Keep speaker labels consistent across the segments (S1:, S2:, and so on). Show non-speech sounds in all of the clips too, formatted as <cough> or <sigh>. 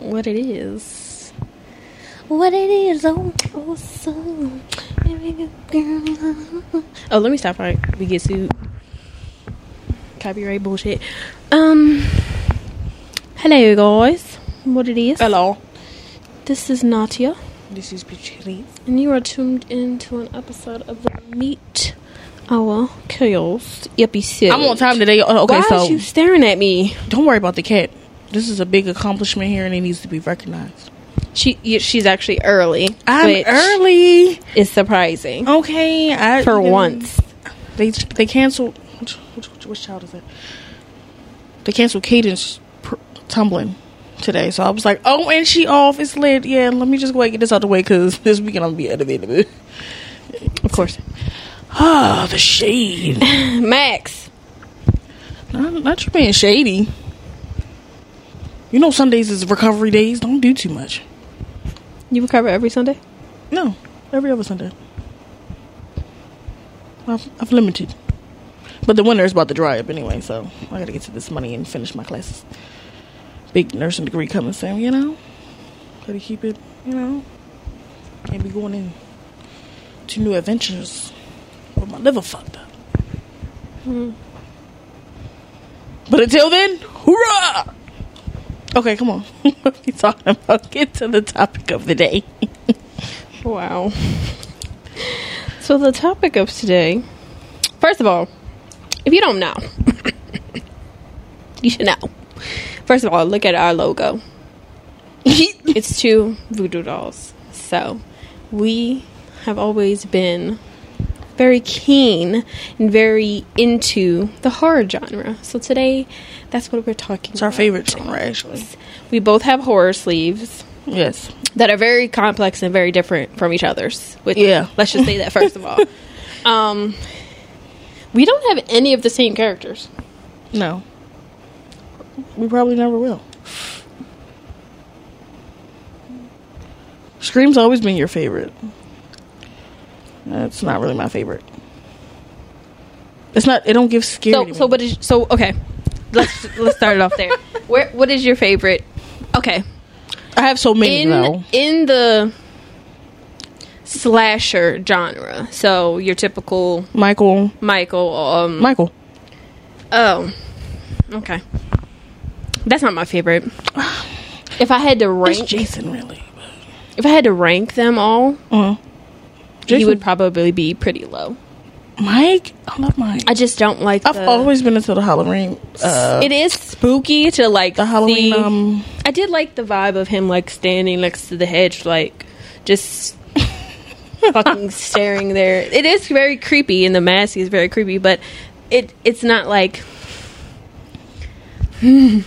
S1: What it is. What it is. Oh, oh, so. Oh, let me stop right. We get sued. Copyright bullshit. Um. Hello, guys. What it is.
S2: Hello.
S1: This is Natia.
S2: This is Pichiri.
S1: And you are tuned into an episode of the Meet Our Chaos episode.
S2: I'm on time today. Oh, Okay,
S1: Why
S2: so
S1: is you staring at me?
S2: don't worry about the cat. This is a big accomplishment here, and it needs to be recognized.
S1: She she's actually early.
S2: I'm early.
S1: Is surprising
S2: Okay, I,
S1: for once.
S2: they they canceled. Which, which, which, child is that? They canceled Cadence pr- tumbling today, so I was like, "Oh, and she off. It's lit. Yeah, let me just go ahead and get this out the way because this weekend I'm gonna be elevated."
S1: Of course,
S2: Ah, the shade. <laughs>
S1: Max.
S2: not, not you being shady. You know, Sundays is recovery days. Don't do too much.
S1: You recover every Sunday.
S2: No, every other Sunday. I've, I've limited. But the winter is about to dry up anyway, so I gotta get to this money and finish my classes. Big nursing degree coming soon, you know? Gotta keep it, you know? Can't be going in to new adventures with my liver fucked up. But until then, hoorah! Okay, come on. <laughs> what are we talking about? Get to the topic of the day. <laughs>
S1: Wow. So the topic of today, first of all, if you don't know, <coughs> you should know. First of all, look at our logo. <laughs> it's two voodoo dolls. So we have always been very keen and very into the horror genre. So today, that's what we're talking
S2: It's our
S1: about.
S2: favorite genre, actually.
S1: We both have horror sleeves
S2: Yes.
S1: that are very complex and very different from each other's. Which,
S2: Yeah.
S1: let's just say that first of all. <laughs> Um, we don't have any of the same characters.
S2: No. We probably never will. Scream's always been your favorite. That's not really my favorite. It's not. It don't give scary.
S1: So, so what is so? Okay, let's let's start it off there. Where what is your favorite? Okay,
S2: I have so many
S1: in
S2: though.
S1: in the slasher genre. So your typical
S2: Michael.
S1: Michael. Um,
S2: Michael.
S1: oh, okay. That's not my favorite. <sighs> If I had to
S2: It's
S1: rank,
S2: Jason really.
S1: if I had to rank them all,
S2: Uh,
S1: he would probably be pretty low.
S2: Mike. I love Mike.
S1: I just don't like.
S2: I've
S1: the,
S2: always been into the Halloween. Uh,
S1: it is spooky to like
S2: the Halloween.
S1: see-
S2: Um,
S1: I did like the vibe of him like standing next to the hedge, like just <laughs> fucking staring there. It is very creepy, and the mask is very creepy, but it it's not like. <sighs>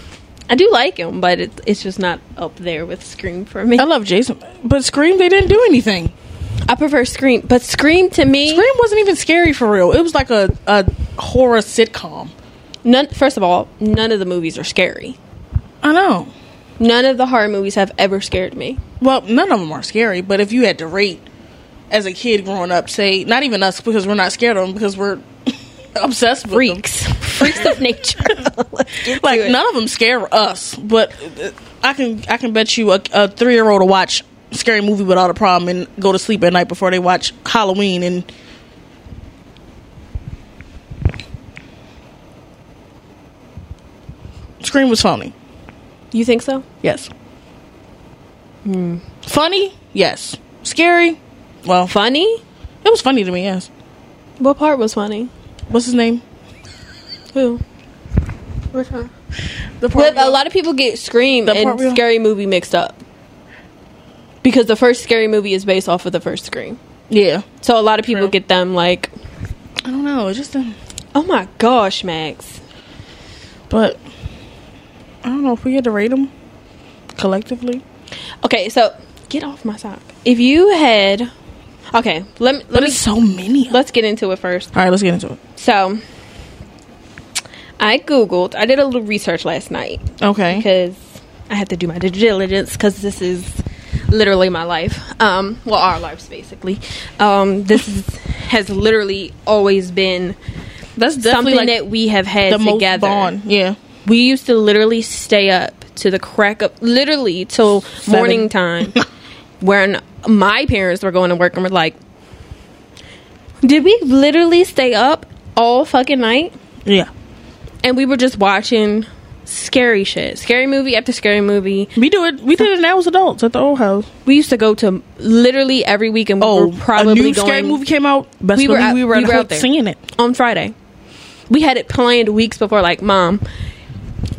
S1: I do like him, but it, it's just not up there with Scream for me.
S2: I love Jason, but Scream they didn't do anything.
S1: I prefer Scream, but Scream to me,
S2: Scream wasn't even scary for real. It was like a, a horror sitcom.
S1: none. First of all, none of the movies are scary.
S2: I know.
S1: None of the horror movies have ever scared me.
S2: Well, none of them are scary, but if you had to rate as a kid growing up, say, not even us because we're not scared of them because we're <laughs> obsessed with
S1: Freaks, freaks of nature. Let's get
S2: them.
S1: to
S2: Like none of them scare us, but uh, I can I can bet you a, a three year old to watch scary movie without a problem and go to sleep at night before they watch Halloween and. Scream was funny.
S1: You think so?
S2: Yes. Hmm. Funny? Yes. Scary? Well,
S1: Funny?
S2: it was funny to me, yes.
S1: What part was funny?
S2: What's his name?
S1: Who? <laughs>
S2: Which one? The
S1: But a lot of people get Scream and Scary Movie mixed up. Because the first Scary Movie is based off of the first Scream.
S2: Yeah.
S1: So a lot of people
S2: True.
S1: get them like,
S2: I don't know. It's just a.
S1: oh my gosh, Max.
S2: But. I don't know if we had to rate them collectively.
S1: Okay, so get off my sock. If you had. Okay, let me.
S2: But
S1: Let me
S2: so many.
S1: let's get into it first.
S2: All right, let's get into it.
S1: So, I Googled, I did a little research last night.
S2: Okay.
S1: because I had to do my due diligence because this is literally my life. Um, well, our lives basically. Um, this is, has literally always been
S2: That's definitely
S1: something
S2: like
S1: that we have had
S2: the most
S1: together.
S2: bond. Yeah.
S1: We used to literally stay up to the crack of literally till
S2: Seven.
S1: morning time. <laughs> when my parents were going to work and were like, "Did we literally stay up all fucking night?"
S2: Yeah.
S1: And we were just watching scary shit, scary movie after scary movie.
S2: We do it. We did it now as adults at the old house.
S1: We used to go to literally every week, and we
S2: Oh,
S1: were probably
S2: a new
S1: going
S2: scary movie came out. Best
S1: We
S2: we
S1: were
S2: believe
S1: out-
S2: we were,
S1: we were out there.
S2: seeing it.
S1: on Friday. We had it planned weeks before. Like, mom,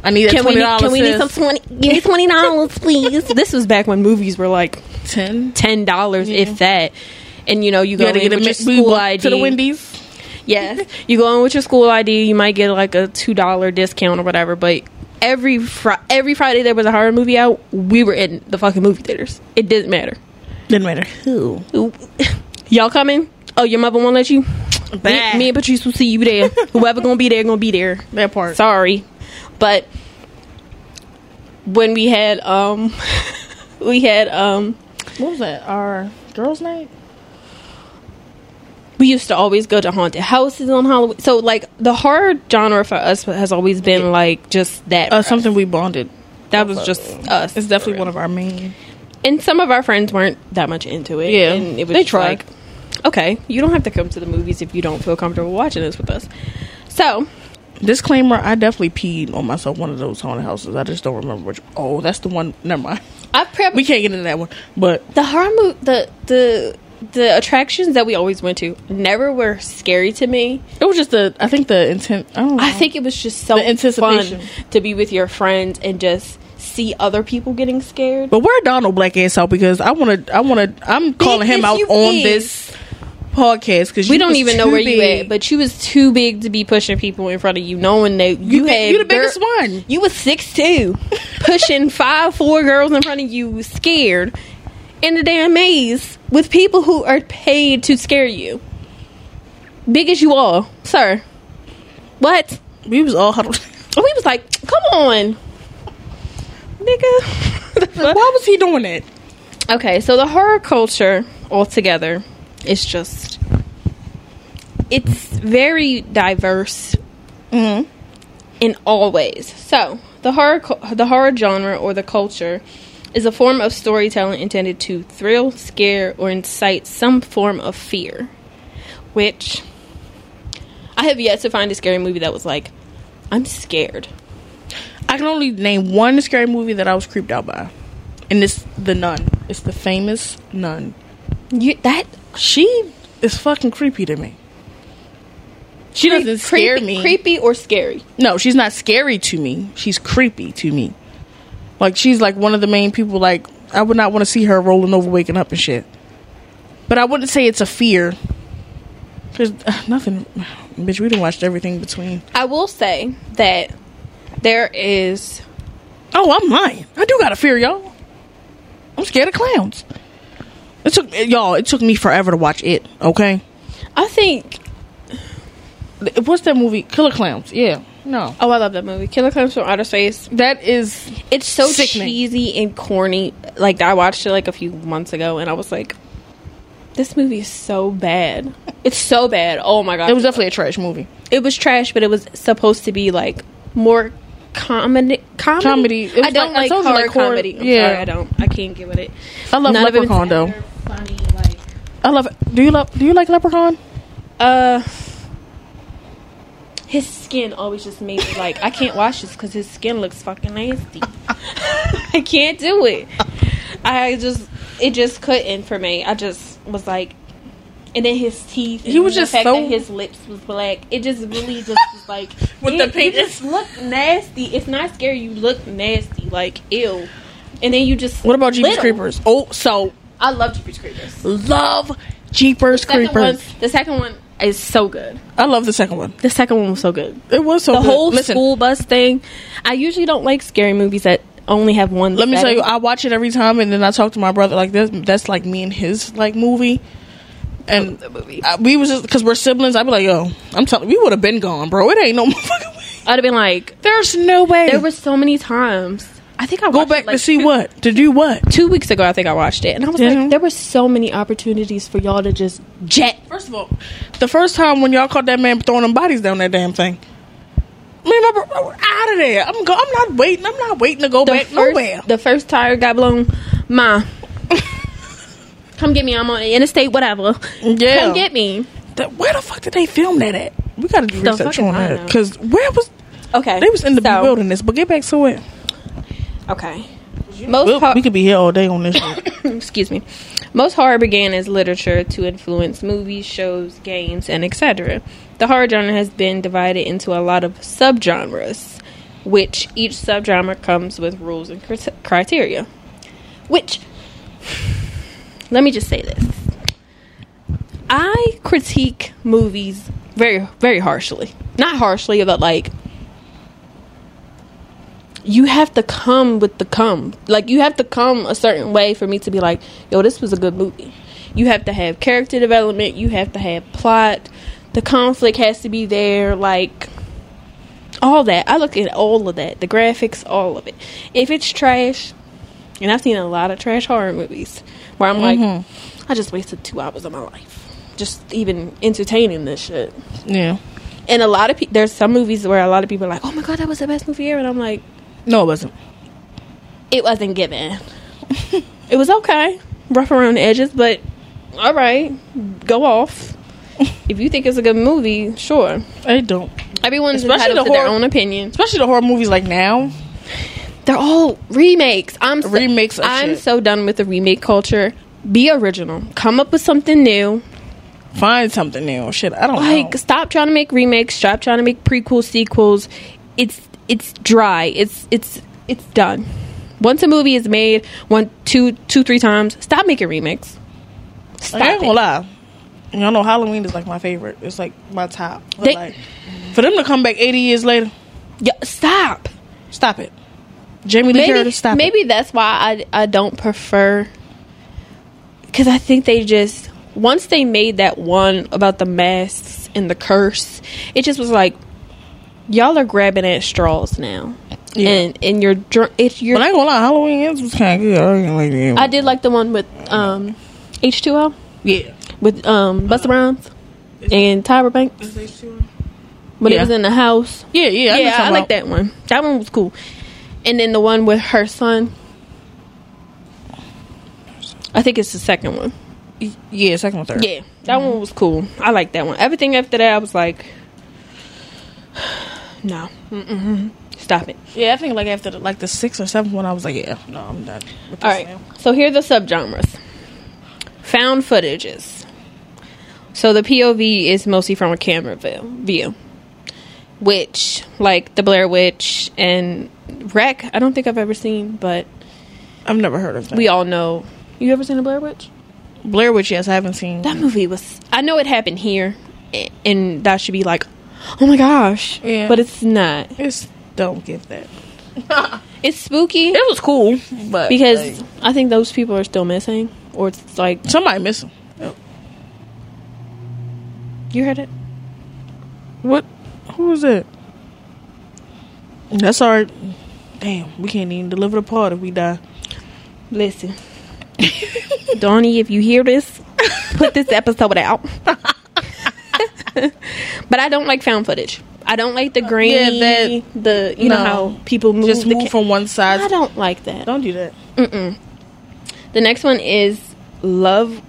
S2: I need
S1: can we
S2: twenty
S1: need,
S2: dollars.
S1: can we need some twenty? Give me twenty dollars, <laughs> please. this was back when movies were like
S2: ten?
S1: ten dollars, if that. And you know, you
S2: You
S1: go
S2: got to
S1: in
S2: get a
S1: your school ID
S2: to the Wendy's.
S1: Yes, you go in with your school ID. You might get like a two dollar discount or whatever. But every fri- every Friday there was a horror movie out. We were in the fucking movie theaters. It didn't matter.
S2: Didn't matter who. <laughs>
S1: Y'all coming? Oh, your mother won't let you. Me, me and Patrice will see you there. <laughs> Whoever gonna be there, gonna be there.
S2: That part.
S1: Sorry, but when we had um, <laughs> we had um,
S2: What was that? Our girls' night.
S1: We used to always go to haunted houses on Halloween. So like the horror genre for us has always been like just that.
S2: Uh, something we bonded.
S1: that was just us.
S2: It's definitely one of our main.
S1: and some of our friends weren't that much into it.
S2: Yeah,
S1: and it was
S2: they tried.
S1: Like, okay, you don't have to come to the movies if you don't feel comfortable watching this with us. So
S2: Disclaimer: I definitely peed on myself one of those haunted houses. I just don't remember which. Oh, that's the one. Never mind.
S1: I've probably
S2: We can't get into that one. But
S1: the horror movie the the the attractions that we always went to never were scary to me.
S2: it was just the. I think the intent. I.
S1: I think it was just so
S2: The anticipation.
S1: fun to be with your friends and just see other people getting scared.
S2: But where Donald Black ass out because I want to. I want to. I'm calling him out on
S1: is.
S2: this podcast because
S1: we don't even know where you at, but you was too big to be pushing people in front of you, knowing that you,
S2: You-
S1: had
S2: you the biggest
S1: gir-
S2: one.
S1: You was six two, pushing <laughs> five four girls in front of you, scared in the damn maze with people who are paid to scare you. Big as you are, sir. What?
S2: we was all huddled. <laughs>
S1: We was like, come on, nigga. <laughs>
S2: Why was he doing that?
S1: Okay, so the horror culture altogether is just it's very diverse
S2: Mm-hmm.
S1: in all ways. So, the horror the horror genre or the culture is a form of storytelling intended to thrill, scare, or incite some form of fear. Which I have yet to find a scary movie that was like, I'm scared.
S2: I can only name one scary movie that I was creeped out by, and it's The Nun. It's the famous Nun.
S1: You, that
S2: She is fucking creepy to me. She doesn't scare me.
S1: creepy or scary.
S2: No, she's not scary to me. She's creepy to me. Like she's like one of the main people. Like I would not want to see her rolling over, waking up and shit. But I wouldn't say it's a fear. Cause uh, nothing, bitch. We done watched everything between.
S1: I will say that there is
S2: Oh, I'm lying. I do got a fear, y'all. I'm scared of clowns. It took y'all. It took me forever to watch it. Okay,
S1: I think
S2: what's that movie? Killer Clowns. Yeah, no,
S1: oh I love that movie. Killer Clowns from Outer Space.
S2: that is
S1: It's so
S2: Sickening.
S1: cheesy and corny. Like I watched it like a few months ago and I was like this movie is so bad. It's so bad. Oh my god.
S2: it was definitely a trash movie.
S1: it was trash, but it was supposed to be like more comedy comedy.
S2: Comedy.
S1: I don't
S2: like-
S1: like,
S2: told
S1: horror
S2: like horror-
S1: comedy. I'm
S2: yeah.
S1: sorry, I don't. I can't get with it.
S2: I love
S1: None
S2: Leprechaun though.
S1: Funny, like
S2: I love it. Do you love? Do you like Leprechaun?
S1: Uh, his skin always just made me like I can't watch this because his skin looks fucking nasty. <laughs> I can't do it. I just it just couldn't for me. I just was like, and then his teeth.
S2: He was
S1: the
S2: just
S1: fact
S2: so-
S1: that his lips was black. It just really just was like <laughs>
S2: With
S1: it,
S2: the pink-
S1: You just look nasty. It's not scary. You look nasty. Like ew. And then you just
S2: What about Jeepers
S1: little.
S2: Creepers? Oh, so
S1: I love Jeepers Creepers.
S2: love Jeepers
S1: Second one,
S2: Creepers.
S1: the second one is so good.
S2: I love the second one.
S1: The second one was so good.
S2: It was so
S1: the
S2: good.
S1: whole
S2: Listen,
S1: school bus thing. I usually don't like scary movies that only have one.
S2: Let me tell you, I watch it every time, and then I talk to my brother like this. That's like me and his like movie. And
S1: movie.
S2: I, we was just because we're siblings. I'd be like, yo, I'm telling, we would have been gone, bro. It ain't no <laughs> motherfucking way.
S1: I'd have been like,
S2: There's no way.
S1: there were so many times. I think I
S2: Go
S1: watched
S2: back
S1: it, like,
S2: to see
S1: two,
S2: what to do what.
S1: Two weeks ago, I think I watched it, and I was
S2: Yeah.
S1: like, there were so many opportunities for y'all to just jet.
S2: First of all, the first time when y'all caught that man throwing them bodies down that damn thing, me and my bro, out of there. I'm go. I'm not waiting. I'm not waiting to go
S1: The
S2: back
S1: first,
S2: nowhere.
S1: the first tire got blown. Ma, <laughs> come get me. I'm on the interstate, whatever.
S2: Yeah.
S1: Come get me.
S2: That- where the fuck did they film that at? We gotta do
S1: The
S2: research on that because where was
S1: Okay.
S2: they was in the
S1: so,
S2: wilderness? But get back to it.
S1: Okay. Most
S2: We'll- we could be here all day on this. <coughs>
S1: excuse me. Most horror began as literature to influence movies, shows, games, and etc. The horror genre has been divided into a lot of subgenres, which each subgenre comes with rules and crit- criteria. Which, let me just say this: I critique movies very, very harshly. Not harshly, but like you have to come with the come. Like you have to come a certain way for me to be like, yo, this was a good movie. You have to have character development, you have to have plot, the conflict has to be there, like all that. I look at all of that. The graphics, all of it. If it's trash, and I've seen a lot of trash horror movies where I'm like, mm-hmm. I just wasted two hours of my life. Just even entertaining this shit.
S2: yeah.
S1: And a lot of people, there's some movies where a lot of people are like, oh my god, that was the best movie ever. And I'm like,
S2: No, it wasn't.
S1: it wasn't given. <laughs> it was okay, rough around the edges, but all right, go off. <laughs> if you think it's a good movie, sure.
S2: I don't.
S1: Everyone's
S2: Especially
S1: entitled
S2: the
S1: to their own opinion.
S2: Especially the horror movies like now.
S1: They're all remakes. I'm so,
S2: Remakes of
S1: I'm
S2: shit.
S1: so done with the remake culture. Be original. Come up with something new.
S2: Find something new. Shit, I don't
S1: Like
S2: know.
S1: stop trying to make remakes. Stop trying to make prequels, sequels. It's it's dry. It's it's it's done. Once a movie is made, one, two, two, three times, stop making remakes. Stop
S2: I ain't
S1: it.
S2: gonna lie. Y'all know Halloween is like my favorite. It's like my top.
S1: They-
S2: like, for them to come back 80 years later,
S1: Yeah, stop.
S2: stop it. Jamie Lee
S1: Maybe
S2: Curtis, stop
S1: maybe
S2: it.
S1: that's why I I don't prefer because I think they just once they made that one about the masks and the curse, it just was like y'all are grabbing at straws now,
S2: Yeah.
S1: and and you're dr- if you're.
S2: But I ain't gonna lie, Halloween ends was kind of good. I ain't like it.
S1: I did like the one with um H two O
S2: yeah.
S1: with um Busta Rhymes and Tyra Banks when it was in the house.
S2: Yeah, yeah. know
S1: yeah,
S2: what
S1: I like that one. That one was cool. And then the one with her son. I think it's the second one.
S2: Yeah, second or third.
S1: Yeah, that one was cool. I like that one. Everything after that, I was like, no, Mm-mm. stop it.
S2: Yeah, I think like after the, like the sixth or seventh one, I was like, yeah, no, I'm done. With this
S1: All right,
S2: now.
S1: so here are the subgenres. Found footages. So the POV is mostly from a camera view, view, which like the Blair Witch and Rec. I don't think I've ever seen, but
S2: I've never heard of that.
S1: we all know. You ever seen the Blair Witch?
S2: Blair Witch, yes, I haven't seen.
S1: That movie was. I know it happened here, and that should be like, oh my gosh.
S2: Yeah.
S1: But it's not.
S2: It's don't get that. <laughs>
S1: It's spooky
S2: It was cool, but
S1: because
S2: like,
S1: I think those people are still missing, or it's like
S2: somebody missing.
S1: you heard it.
S2: What? Who was it? That's our. Damn, we can't even deliver the part if we die.
S1: Listen, <laughs> Donnie, if you hear this, put this episode out. <laughs> <laughs> but I don't like found footage. I don't like the grainy,
S2: that-
S1: the you know how people move.
S2: Just move
S1: ca-
S2: from one side.
S1: I don't like that.
S2: Don't do that.
S1: Mm-mm. The next one is love.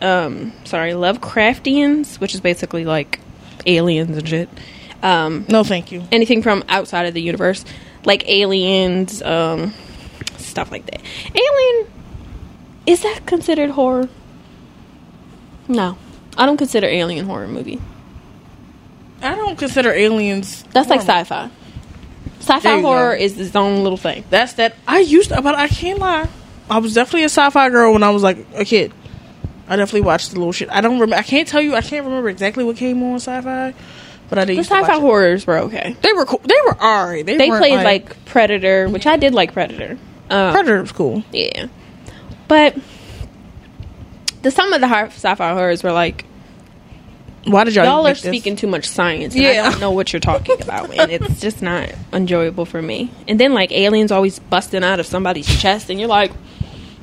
S1: Um, sorry, Lovecraftians, which is basically like aliens and shit. Um,
S2: No, thank you.
S1: anything from outside of the universe, like aliens, um, stuff like that. Alien, is that considered horror? No, I don't consider Alien horror movie.
S2: I don't consider aliens.
S1: That's like sci-fi. Sci-fi horror
S2: go.
S1: is its own little thing.
S2: That's that. I used, to, but I can't lie. I was definitely a sci-fi girl when I was like a kid. I definitely watched the little shit. I don't remember. I can't tell you. I can't remember exactly what came on sci-fi, but I did.
S1: The
S2: used to watch
S1: sci-fi horrors were okay.
S2: They were cool. They were alright. They,
S1: They played like, Predator, which I did like Predator. Um,
S2: Predator was cool.
S1: Yeah, but the some of the sci-fi horrors were like
S2: Why did y'all?
S1: y'all are
S2: make this?
S1: speaking too much science. And
S2: Yeah.
S1: I don't know what you're talking about, and it's just not enjoyable for me. And then like aliens always busting out of somebody's chest, and you're like,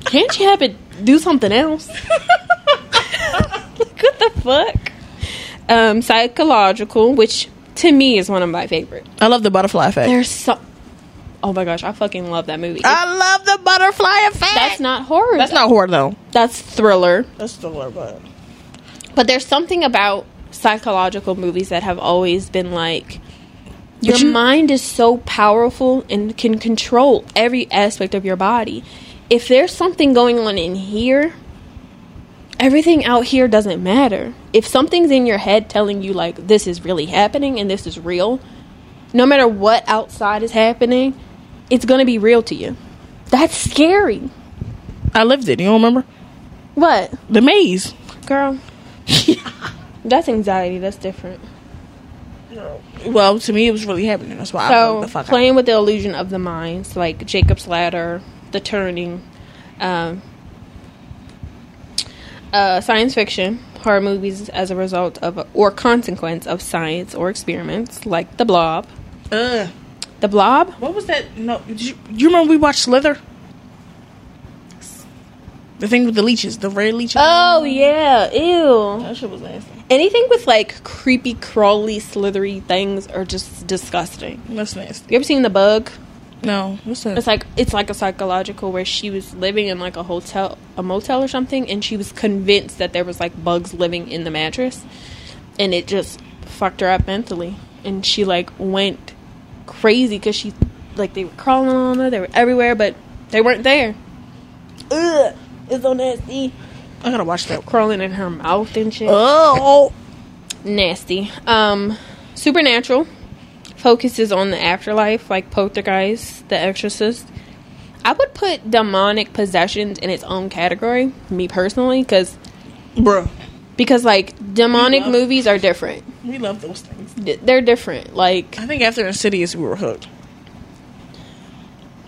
S1: can't you have it do something else? like <laughs> what the fuck? Um, psychological, which to me is one of my favorite.
S2: I love the butterfly effect.
S1: There's so. Oh my gosh, I fucking love that movie.
S2: I love the butterfly effect.
S1: That's not horror.
S2: That's
S1: though.
S2: not horror though.
S1: That's thriller.
S2: That's thriller, but
S1: But there's something about psychological movies that have always been like your
S2: you-
S1: mind is so powerful and can control every aspect of your body. If there's something going on in here, everything out here doesn't matter. If something's in your head telling you like this is really happening and this is real, no matter what outside is happening, it's going to be real to you. That's scary.
S2: I lived it. You don't remember
S1: What?
S2: the maze?
S1: Girl. <laughs> That's anxiety. That's different.
S2: Well, to me, it was really happening. That's why I
S1: So
S2: bugged the fuck out.
S1: playing with the illusion of the minds, like Jacob's Ladder, The Turning, um, uh, science fiction, horror movies as a result of or consequence of science or experiments, like The Blob.
S2: Ugh.
S1: The Blob.
S2: What was that? No, you, you remember we watched Slither? The thing with the leeches, the red leeches.
S1: Oh yeah, ew.
S2: that shit was nasty.
S1: Anything with like creepy, crawly, slithery things are just disgusting.
S2: That's nasty.
S1: You ever seen The Bug?
S2: No, what's that?
S1: It's like it's like a psychological where she was living in like a hotel, a motel or something, and she was convinced that there was like bugs living in the mattress, and it just fucked her up mentally, and she like went crazy because she like they were crawling on her, they were everywhere, but they weren't there. Ugh, it's so nasty.
S2: I gotta watch that.
S1: Crawling in her mouth and shit.
S2: Oh,
S1: Nasty. Um, Supernatural focuses on the afterlife, like Poltergeist, The Exorcist. I would put demonic possessions in its own category, me personally, because
S2: bruh,
S1: because like demonic
S2: love-
S1: movies are different.
S2: we love those things.
S1: D- They're different. Like
S2: I think after Insidious, we were hooked.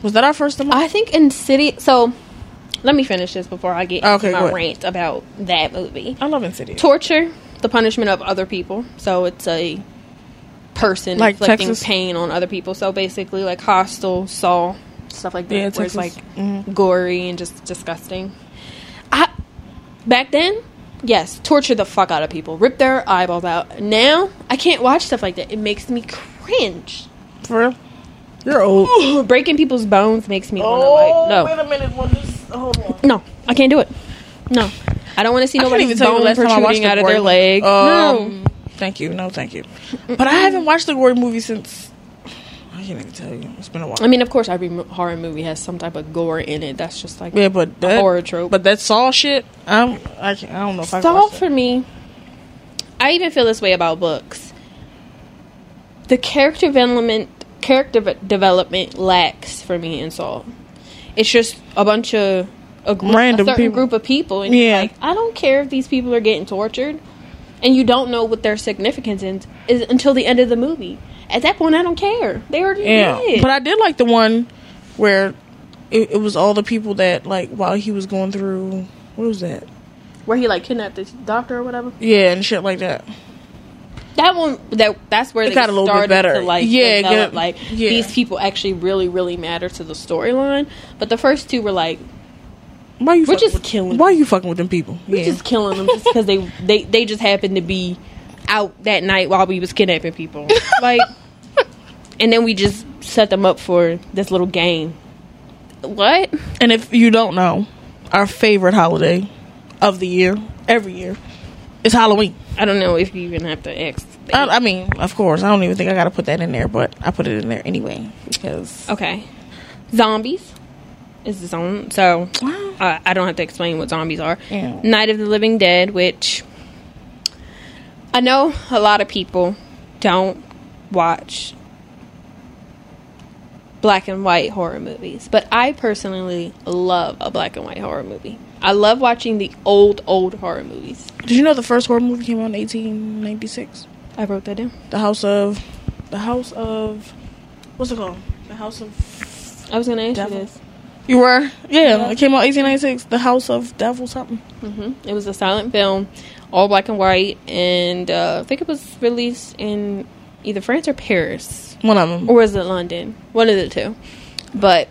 S2: Was that our first demon?
S1: I think in City. So let me finish this before I get
S2: Okay,
S1: into my rant about that movie.
S2: I love Insidious.
S1: torture the punishment of other people so it's a person
S2: Like
S1: inflicting
S2: Texas?
S1: pain on other people so basically like hostel saw stuff like that
S2: Yeah,
S1: where it's like
S2: Mhm.
S1: gory and just disgusting I, back then yes torture the fuck out of people rip their eyeballs out now i can't watch stuff like that it makes me cringe
S2: For real? You're old.
S1: breaking people's bones makes me want to
S2: Oh,
S1: like no
S2: wait a minute. What is? Hold on.
S1: no i can't do it no i don't want to see
S2: I
S1: nobody's
S2: even tell you
S1: bone
S2: the last time I watched
S1: protruding out of their
S2: movie.
S1: leg no
S2: Um, Thank you. No, thank you. But I haven't watched a gory movie since. <sighs> I can't even tell you. It's been a while.
S1: I mean, of course, every horror movie has some type of gore in it. That's just like
S2: yeah, but
S1: a
S2: that,
S1: horror trope.
S2: But that Saw shit. I'm. I, can't, I don't know if I.
S1: Saw
S2: watch that.
S1: for me, I even feel this way about books. The character development, character development lacks for me in Saw. It's just a bunch of a, group,
S2: Random
S1: a certain
S2: people.
S1: group of people, and
S2: Yeah.
S1: like, I don't care if these people are getting tortured, and you don't know what their significance is, is until the end of the movie. At that point, I don't care. They already
S2: Yeah,
S1: did.
S2: but I did like the one where it, it was all the people that like while he was going through. What was that?
S1: Where he like kidnapped the doctor or whatever.
S2: Yeah, and shit like that.
S1: That one, that that's where
S2: It
S1: they
S2: got a little bit better.
S1: to like
S2: Yeah,
S1: develop like
S2: yeah.
S1: these people actually really really matter to the storyline. But the first two were like
S2: Why you?
S1: We're just
S2: with,
S1: killing
S2: Why are you fucking with them people?
S1: we're
S2: Yeah.
S1: just killing them just because they <laughs> they they just happened to be out that night while we was kidnapping people, like, <laughs> and then we just set them up for this little game. What?
S2: And if you don't know, our favorite holiday of the year, every year, is Halloween.
S1: I don't know if you even have to ask.
S2: I, I mean, of course, I don't even think I got to put that in there, but I put it in there anyway because
S1: Okay, zombies is the zone. So
S2: Wow.
S1: uh, I don't have to explain what zombies are.
S2: Yeah.
S1: Night of the Living Dead, which I know a lot of people don't watch black and white horror movies, but I personally love a black and white horror movie. I love watching the old, old horror movies.
S2: Did you know the first horror movie came out in 1896?
S1: I wrote that down.
S2: The House of, the House of, what's it called? The House of.
S1: I was going to ask
S2: Devil.
S1: you this.
S2: You were? Yeah,
S1: Yeah.
S2: it came out 1896. The House of Devil something.
S1: Mm-hmm. It was a silent film, all black and white, and uh, I think it was released in either France or Paris.
S2: One of them.
S1: or was it London? One of the two. But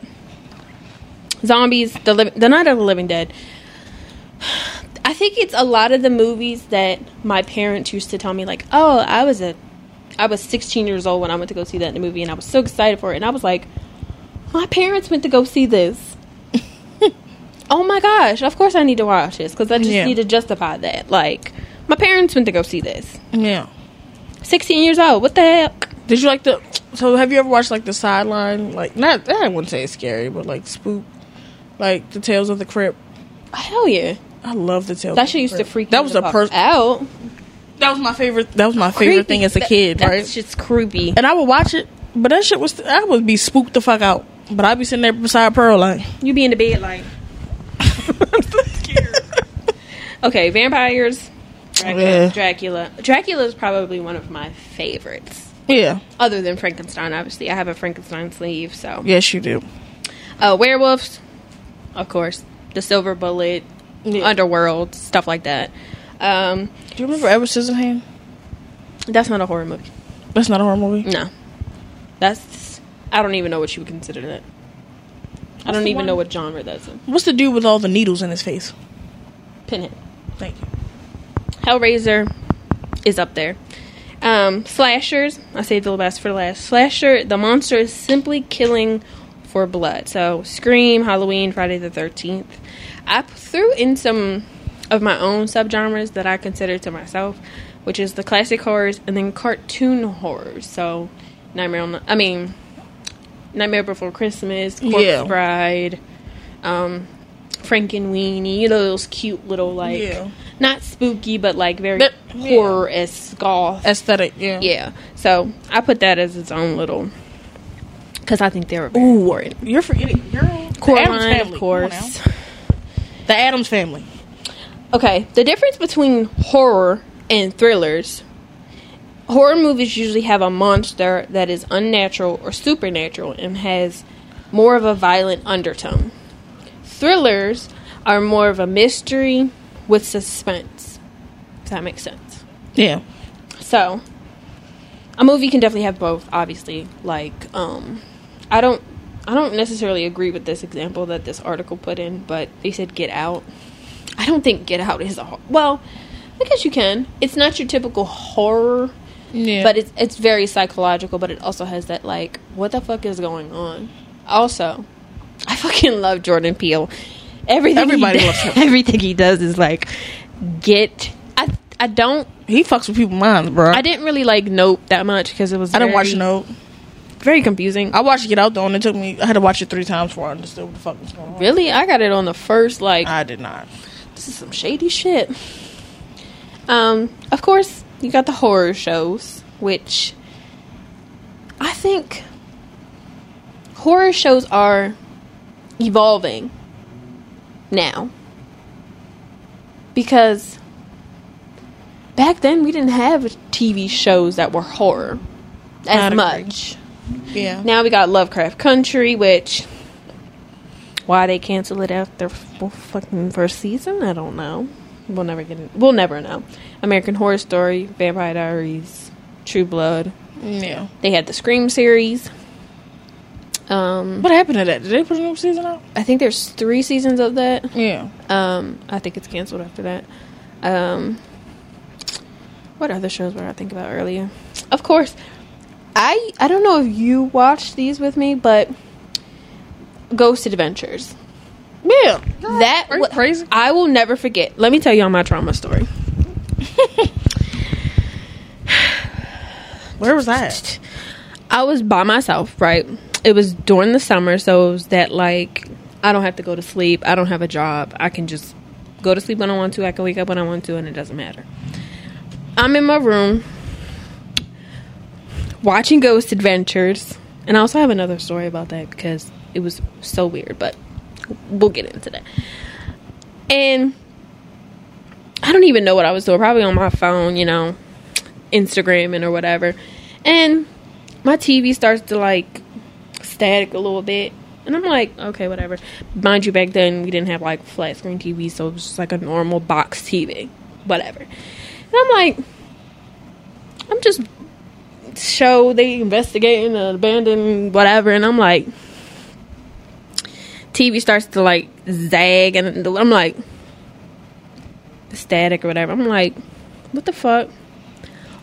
S1: zombies, the li- the Night of the Living Dead. I think it's a lot of the movies that my parents used to tell me, like, "Oh, I was a I was 16 years old when I went to go see that movie, and I was so excited for it. And I was like, my parents went to go see this. <laughs> oh my gosh! Of course I need to watch this because I just
S2: Yeah.
S1: need to justify that. Like, my parents went to go see this.
S2: Yeah.
S1: 16 years old. What the heck?
S2: Did you like the? So have you ever watched like the sideline? Like not I wouldn't say it's scary, but like spook, like the Tales of the Crypt.
S1: Oh, hell yeah!
S2: I love the Tales.
S1: That
S2: of
S1: shit used to
S2: Crypt.
S1: freak
S2: That was
S1: the
S2: a
S1: fuck
S2: person.
S1: out.
S2: That was my favorite. That was my favorite thing as a kid,
S1: that
S2: right?
S1: shit's creepy.
S2: And I would watch it, but that shit was I would be spooked the fuck out. But I'd be sitting there beside Pearl like.
S1: You be in the bed like, <laughs> okay, vampires. Dracula.
S2: Yeah.
S1: Dracula. Dracula is probably one of my favorites.
S2: Yeah.
S1: Other than Frankenstein, obviously. I have a Frankenstein sleeve, so.
S2: Yes, you do.
S1: Uh, werewolves, of course. The Silver Bullet,
S2: Yeah.
S1: Underworld, stuff like that. Um,
S2: Do you remember Edward Scissorhands?
S1: that's not a horror movie.
S2: That's not a horror movie.
S1: No. That's. I don't even know what you would consider that. I don't even
S2: one-
S1: know what genre that's in.
S2: What's the dude with all the needles in his face?
S1: Pinhead.
S2: Thank you.
S1: Hellraiser is up there. Um, slashers, I saved the best for last. Slasher, the monster is simply killing for blood. So, Scream, Halloween, Friday the 13th. I threw in some of my own subgenres that I consider to myself, which is the classic horrors and then cartoon horrors. So, Nightmare on the, I mean, Nightmare Before Christmas, Corpse
S2: Yeah.
S1: Bride, um, Frankenweenie, you know, those cute little, like,
S2: Yeah.
S1: not spooky, but like very
S2: But-
S1: horror esque goth.
S2: Aesthetic. Yeah.
S1: Yeah. So I put that as its own little because I think they were very
S2: Ooh, you're forgetting. Addams
S1: Coraline, of course.
S2: The Addams family.
S1: Okay, the difference between horror and thrillers. Horror movies usually have a monster that is unnatural or supernatural and has more of a violent undertone. Thrillers are more of a mystery with suspense. If that makes sense.
S2: Yeah.
S1: So, a movie can definitely have both. Obviously, like um, I don't, I don't necessarily agree with this example that this article put in, but they said Get Out. I don't think Get Out is a well. I guess you can. It's not your typical horror,
S2: Yeah.
S1: but it's it's very psychological. But it also has that like, what the fuck is going on? Also, I fucking love Jordan Peele. Everything
S2: Everybody
S1: he
S2: loves
S1: does,
S2: him. <laughs>
S1: everything he does is like get. I I don't
S2: he fucks with people's minds, bro.
S1: I didn't really like Nope that much because it was.
S2: I didn't watch
S1: very-
S2: no.
S1: Very confusing.
S2: I watched Get Out though, and it took me. I had to watch it three times before I understood what the fuck was going on.
S1: Really, I got it on the first. Like
S2: I did not.
S1: this is some shady shit. Um, of course, you got the horror shows, which I think horror shows are evolving now because back then we didn't have TV shows that were horror as much.
S2: Yeah.
S1: Now we got Lovecraft Country, which why they cancel it after fucking first season, I don't know. We'll never get it. We'll never know. American Horror Story, Vampire Diaries, True Blood.
S2: Yeah.
S1: They had the Scream series. Um,
S2: What happened to that? Did they put a new season out?
S1: I think there's three seasons of that.
S2: Yeah.
S1: Um, I think it's canceled after that. Um, what other shows were I think about earlier? Of course, I I don't know if you watched these with me, but Ghost Adventures.
S2: Yeah.
S1: That wa-
S2: crazy?
S1: I will never forget. Let me tell you all my trauma story. <sighs>
S2: Where was that?
S1: I was by myself, right? It was during the summer, so it was that like I don't have to go to sleep. I don't have a job. I can just go to sleep when I want to. I can wake up when I want to, and it doesn't matter. I'm in my room watching Ghost Adventures, and I also have another story about that because it was so weird, but we'll get into that. And I don't even know what I was doing. Probably on my phone, you know, Instagramming or whatever. And my TV starts to like static a little bit. And I'm like, okay, whatever. Mind you, back then we didn't have like flat screen TV, so it was just like a normal box TV. Whatever. And I'm like, I'm just show they investigating an abandoned whatever, and I'm like, TV starts to like zag, and I'm like, static or whatever. I'm like, what the fuck?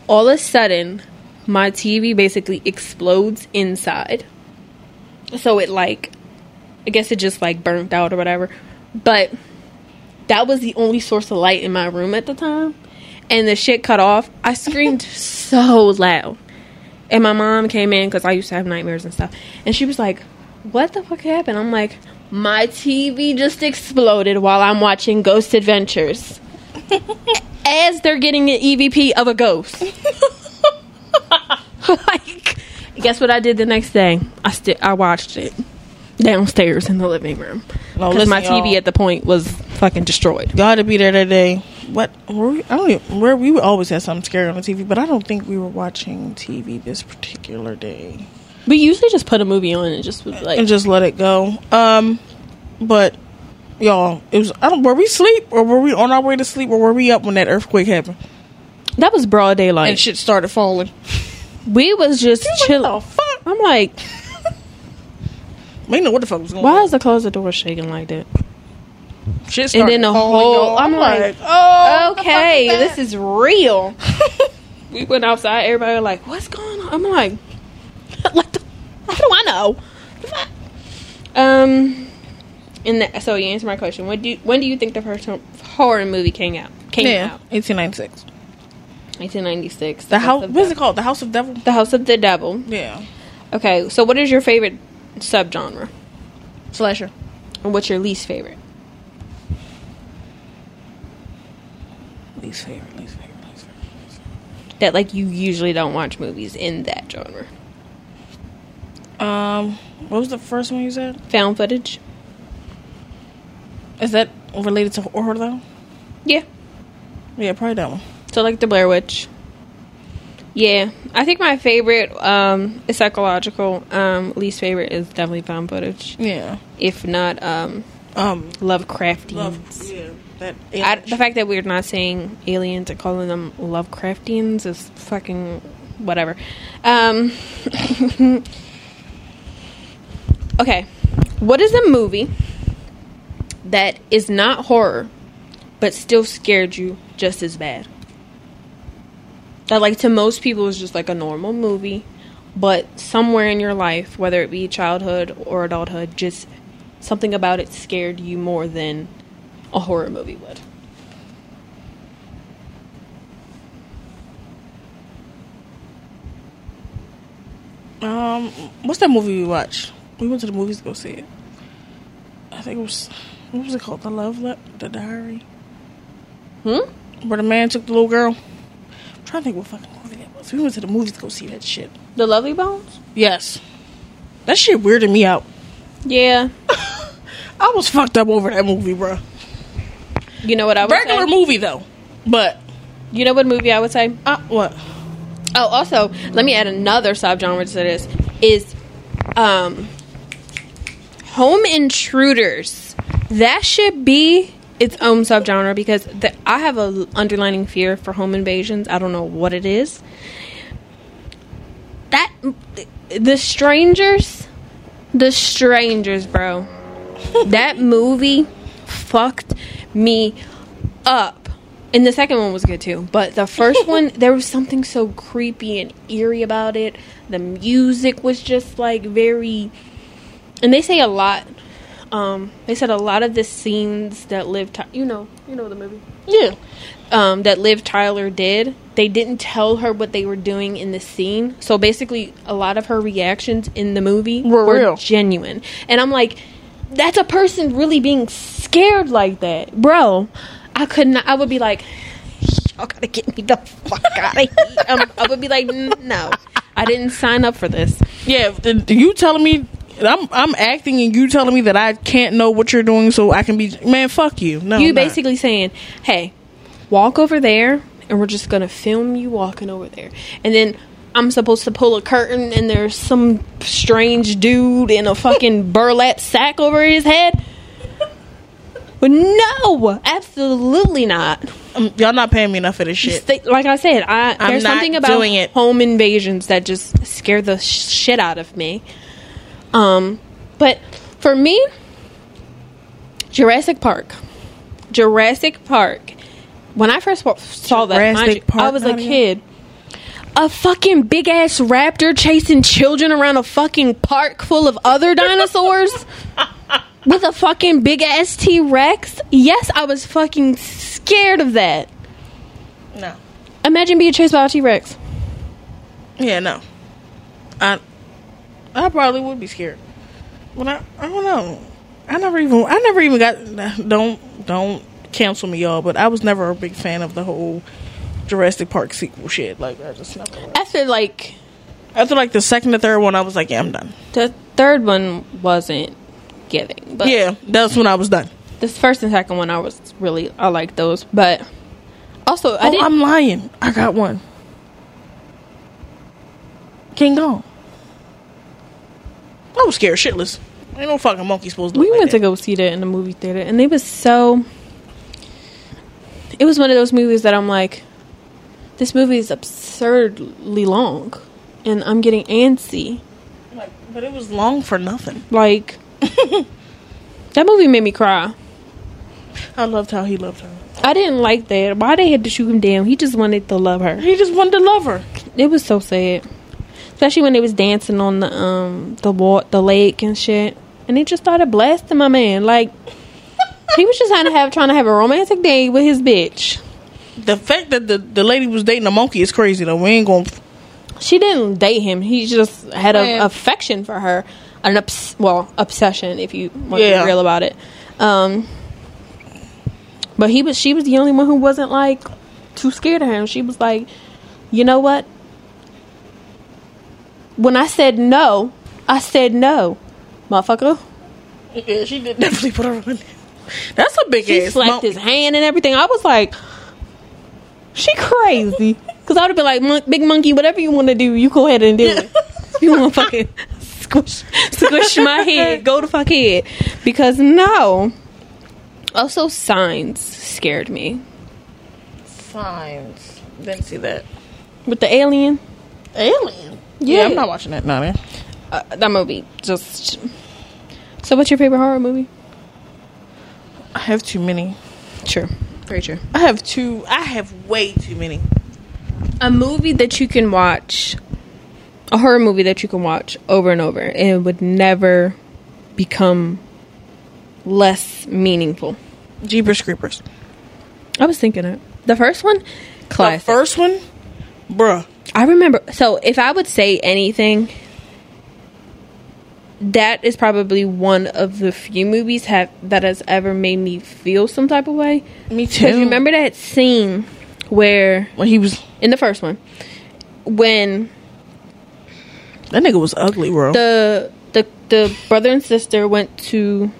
S1: All of a sudden, my TV basically explodes inside. So it like I guess it just like burnt out or whatever. But that was the only source of light in my room at the time. And the shit cut off. I screamed <laughs> so loud. And my mom came in because I used to have nightmares and stuff. And she was like, What the fuck happened? I'm like, My TV just exploded while I'm watching Ghost Adventures. <laughs> As they're getting an EVP of a ghost. <laughs> like, guess what I did the next day? I st- I watched it downstairs in the living room
S2: No,
S1: because my TV
S2: y'all.
S1: at the point was fucking destroyed.
S2: Gotta be there that day. What? Were we, I don't even, where we always had something scary on the TV, but I don't think we were watching TV this particular day.
S1: We usually just put a movie on and just like,
S2: and just let it go. Um, but y'all, it was. I don't. Were we sleep or were we on our way to sleep or were we up when that earthquake happened
S1: that was broad daylight.
S2: and shit started falling?
S1: we was <laughs> just chilling. I'm like, <laughs>
S2: We know what the fuck was going on.
S1: why
S2: on.
S1: is the closet door shaking like that?
S2: Shit
S1: And then the whole-
S2: y'all.
S1: I'm like,
S2: oh,
S1: Okay, this is real. <laughs> we went outside. Everybody was like, "What's going on?" I'm like, <laughs> "What the? How do I know?" Um, and the, so you answer my question. When do you, when do you think the first horror movie came out? Came
S2: yeah,
S1: out
S2: 1896.
S1: 1996.
S2: The house. What's it called? The House of Devil.
S1: the House of the Devil.
S2: Yeah,
S1: Okay, so what is your favorite subgenre,
S2: slasher.
S1: and what's your least favorite?
S2: Least favorite. Least favorite. Least favorite. Least favorite.
S1: That like you usually don't watch movies in that genre.
S2: Um, what was the first one you said?
S1: Found footage.
S2: Is that related to horror though?
S1: Yeah.
S2: Yeah, probably that one.
S1: So like the Blair Witch. Yeah, I think my favorite um, is psychological. Um, least favorite is definitely found footage.
S2: Yeah.
S1: If not um,
S2: Um,
S1: Lovecraftians.
S2: love. Yeah, that.
S1: I, the fact that we're not saying aliens and calling them Lovecraftians is fucking whatever. Um, <laughs> okay, what is a movie that is not horror but still scared you just as bad? That, like, to most people is just like a normal movie, but somewhere in your life, whether it be childhood or adulthood, just something about it scared you more than a horror movie would.
S2: Um, what's that movie we watched? We went to the movies to go see it. I think it was what was it called? The Love the Diary.
S1: Hmm?
S2: Where the man took the little girl. I'm trying to think what fucking movie that was. We went to the movies to go see that shit.
S1: The Lovely Bones?
S2: Yes. That shit weirded me out.
S1: Yeah. <laughs>
S2: I was fucked up over that movie, bro.
S1: You know what I would
S2: Regular
S1: say?
S2: movie though, but
S1: You know what movie I would say?
S2: uh, what?
S1: Oh, also, let me add another subgenre to this. Is um home intruders. That should be its own subgenre because the, I have a underlining fear for home invasions. I don't know what it is. That the strangers, the strangers, bro. <laughs> that movie fucked me up. And the second one was good too. But the first <laughs> one, there was something so creepy and eerie about it. The music was just like very. And they say a lot. Um, they said a lot of the scenes that Liv, Ty- you know, you know the movie,
S2: Yeah.
S1: um, that Liv Tyler did. They didn't tell her what they were doing in the scene. So basically, a lot of her reactions in the movie
S2: Were
S1: were, genuine. And I'm like, that's a person really being scared like that, bro. I could not. I would be like, y'all gotta get me the fuck out of here. Um, I would be like, no, I didn't sign up for this.
S2: Yeah, you telling me I'm I'm acting and you telling me that I can't know what you're doing so I can be man, fuck you. No.
S1: you
S2: not.
S1: basically saying, hey, walk over there, and we're just gonna film you walking over there, and then. I'm supposed to pull a curtain and there's some strange dude in a fucking <laughs> burlap sack over his head. But no, absolutely not.
S2: Um, y'all not paying me enough for this shit.
S1: Like I said, I
S2: I'm
S1: there's
S2: not
S1: something about
S2: doing it.
S1: home invasions that just scare the sh- shit out of me. Um, but for me, Jurassic Park, Jurassic Park. When I first saw that,
S2: Jurassic
S1: you, I was a kid. A fucking big ass raptor chasing children around a fucking park full of other dinosaurs <laughs> with a fucking big ass T Rex. Yes, I was fucking scared of that.
S2: No.
S1: Imagine being chased by a T Rex.
S2: Yeah, no. I I probably would be scared. But I I don't know. I never even I never even got don't don't cancel me y'all, but I was never a big fan of the whole Jurassic Park sequel shit. Like I just never
S1: After like
S2: after like the second or third one I was like, yeah, I'm done.
S1: the third one wasn't giving, but
S2: yeah, that's when I was done.
S1: this first and second one I was really I like those, but also I
S2: oh,
S1: didn't.
S2: I'm lying. I got one. King Kong. I was scared shitless. Ain't no fucking monkey supposed to.
S1: we
S2: like
S1: went to go see that in the movie theater, and it was so. It was one of those movies that I'm like, this movie is absurdly long, and I'm getting antsy.
S2: Like, but it was long for nothing.
S1: Like, <laughs> that movie made me cry.
S2: I loved how he loved her.
S1: I didn't like that. Why they had to shoot him down? He just wanted to love her.
S2: He just wanted to love her.
S1: It was so sad, especially when they was dancing on the um the wa- the lake and shit, and they just started blasting my man. Like he was just trying to have trying to have a romantic day with his bitch.
S2: The fact that the, the lady was dating a monkey is crazy though. We ain't gonna.
S1: She didn't date him. He just had an affection for her, an obs- well obsession if you want to be real about it. Um, but he was she was the only one who wasn't like too scared of him. She was like, you know what? When I said no, I said no, motherfucker.
S2: Yeah, she did definitely put her on. there. That's a big
S1: He
S2: ass.
S1: slapped
S2: mon-
S1: his hand and everything. I was like, she crazy. Because I would have been like, "Mon- big monkey, whatever you want to do, you go ahead and do it. <laughs> you want to fucking squish, squish my head, go to fuck head. Because no. Also, signs scared me.
S2: Signs. Didn't see that.
S1: With the alien,
S2: Alien.
S1: Yeah.
S2: Yeah, I'm not watching that. No, man.
S1: uh, that movie just. So, what's your favorite horror movie?
S2: I have too many.
S1: Sure. Very true.
S2: I have two. I have way too many.
S1: a movie that you can watch a horror movie that you can watch over and over and it would never become less meaningful
S2: Jeepers Creepers.
S1: i was thinking it the first one classic.
S2: The first one, bruh.
S1: i remember so if i would say anything that is probably one of the few movies have that has ever made me feel some type of way
S2: Me
S1: because
S2: too.
S1: remember that scene where
S2: when he was
S1: in the first one when
S2: that nigga was ugly, bro.
S1: the the the brother and sister went to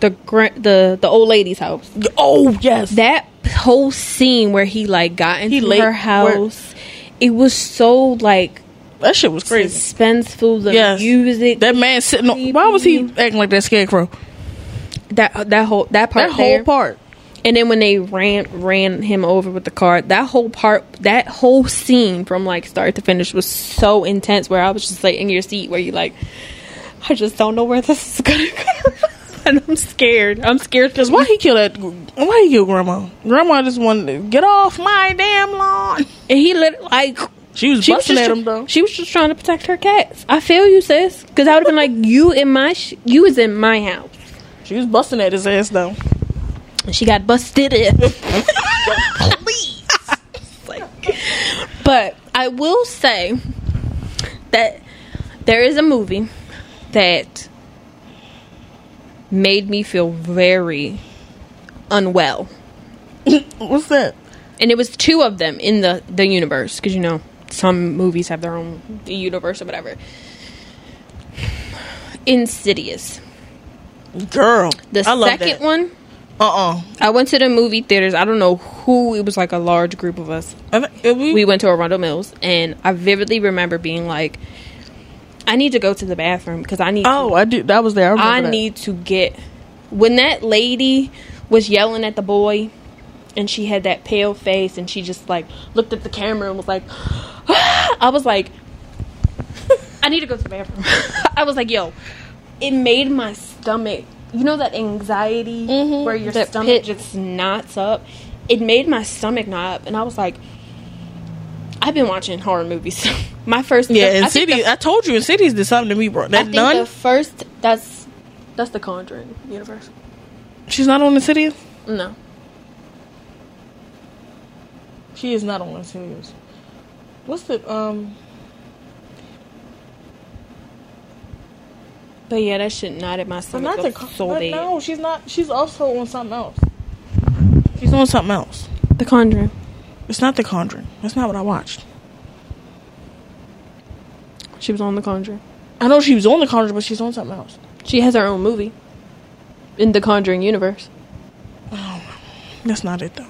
S1: the the the old lady's house.
S2: oh yes,
S1: That whole scene where he like got into
S2: He
S1: her house, it was so like
S2: that shit was crazy.
S1: suspenseful. The
S2: Yes.
S1: music,
S2: That man sitting on. Why was he acting like that scarecrow?
S1: that that whole that part
S2: That whole
S1: there.
S2: part.
S1: And then when they ran ran him over with the car, that whole part, that whole scene from like start to finish was so intense. Where I was just like in your seat, where you like, I just don't know where this is gonna go, <laughs> and I'm scared. I'm scared
S2: Cause why he kill that? Why he kill grandma? Grandma just wanted to get off my damn lawn.
S1: And he lit like
S2: She was
S1: she was
S2: busting
S1: just
S2: at him though.
S1: she was just trying to protect her cats. I feel you, sis. Because I would have been like, you in my sh- you was in my house.
S2: She was busting at his ass though.
S1: And she got busted in. <laughs> <laughs> but I will say that there is a movie that made me feel very unwell. <laughs>
S2: What's that?
S1: And it was two of them in the, the universe. Because, you know, some movies have their own universe or whatever. Insidious.
S2: Girl,
S1: The
S2: I
S1: second one,
S2: Uh uh
S1: I went to the movie theaters. I don't know who. It was like a large group of us.
S2: we,
S1: We went to Arundel Mills, and I vividly remember being like, "I need to go to the bathroom because I need.
S2: oh,
S1: to,
S2: I do. That was there. I,
S1: I need to get." When that lady was yelling at the boy, and she had that pale face, and she just like looked at the camera and was like, <gasps> "I was like, I need to go to the bathroom." <laughs> I was like, "Yo." It made my stomach. You know that anxiety
S2: Mhm.
S1: where your
S2: That
S1: stomach
S2: pit.
S1: just knots up. It made my stomach knot up, and I was like, I've been watching horror movies. <laughs> My first,
S2: Yeah,
S1: I think
S2: Insidious.
S1: the-
S2: I told you, Insidious did something to me, bro.
S1: I
S2: That
S1: think
S2: nun,
S1: the first that's that's the Conjuring universe.
S2: she's not on Insidious.
S1: No,
S2: She is not on Insidious. What's the um?
S1: but yeah, that shit not at my
S2: But not the
S1: so bad.
S2: No, she's not. She's also on something else. She's on something else.
S1: The Conjuring.
S2: It's not The Conjuring. That's not what I watched.
S1: She was on The Conjuring.
S2: I know she was on The Conjuring, but she's on something else.
S1: She has her own movie in the Conjuring universe.
S2: Oh, That's not it though.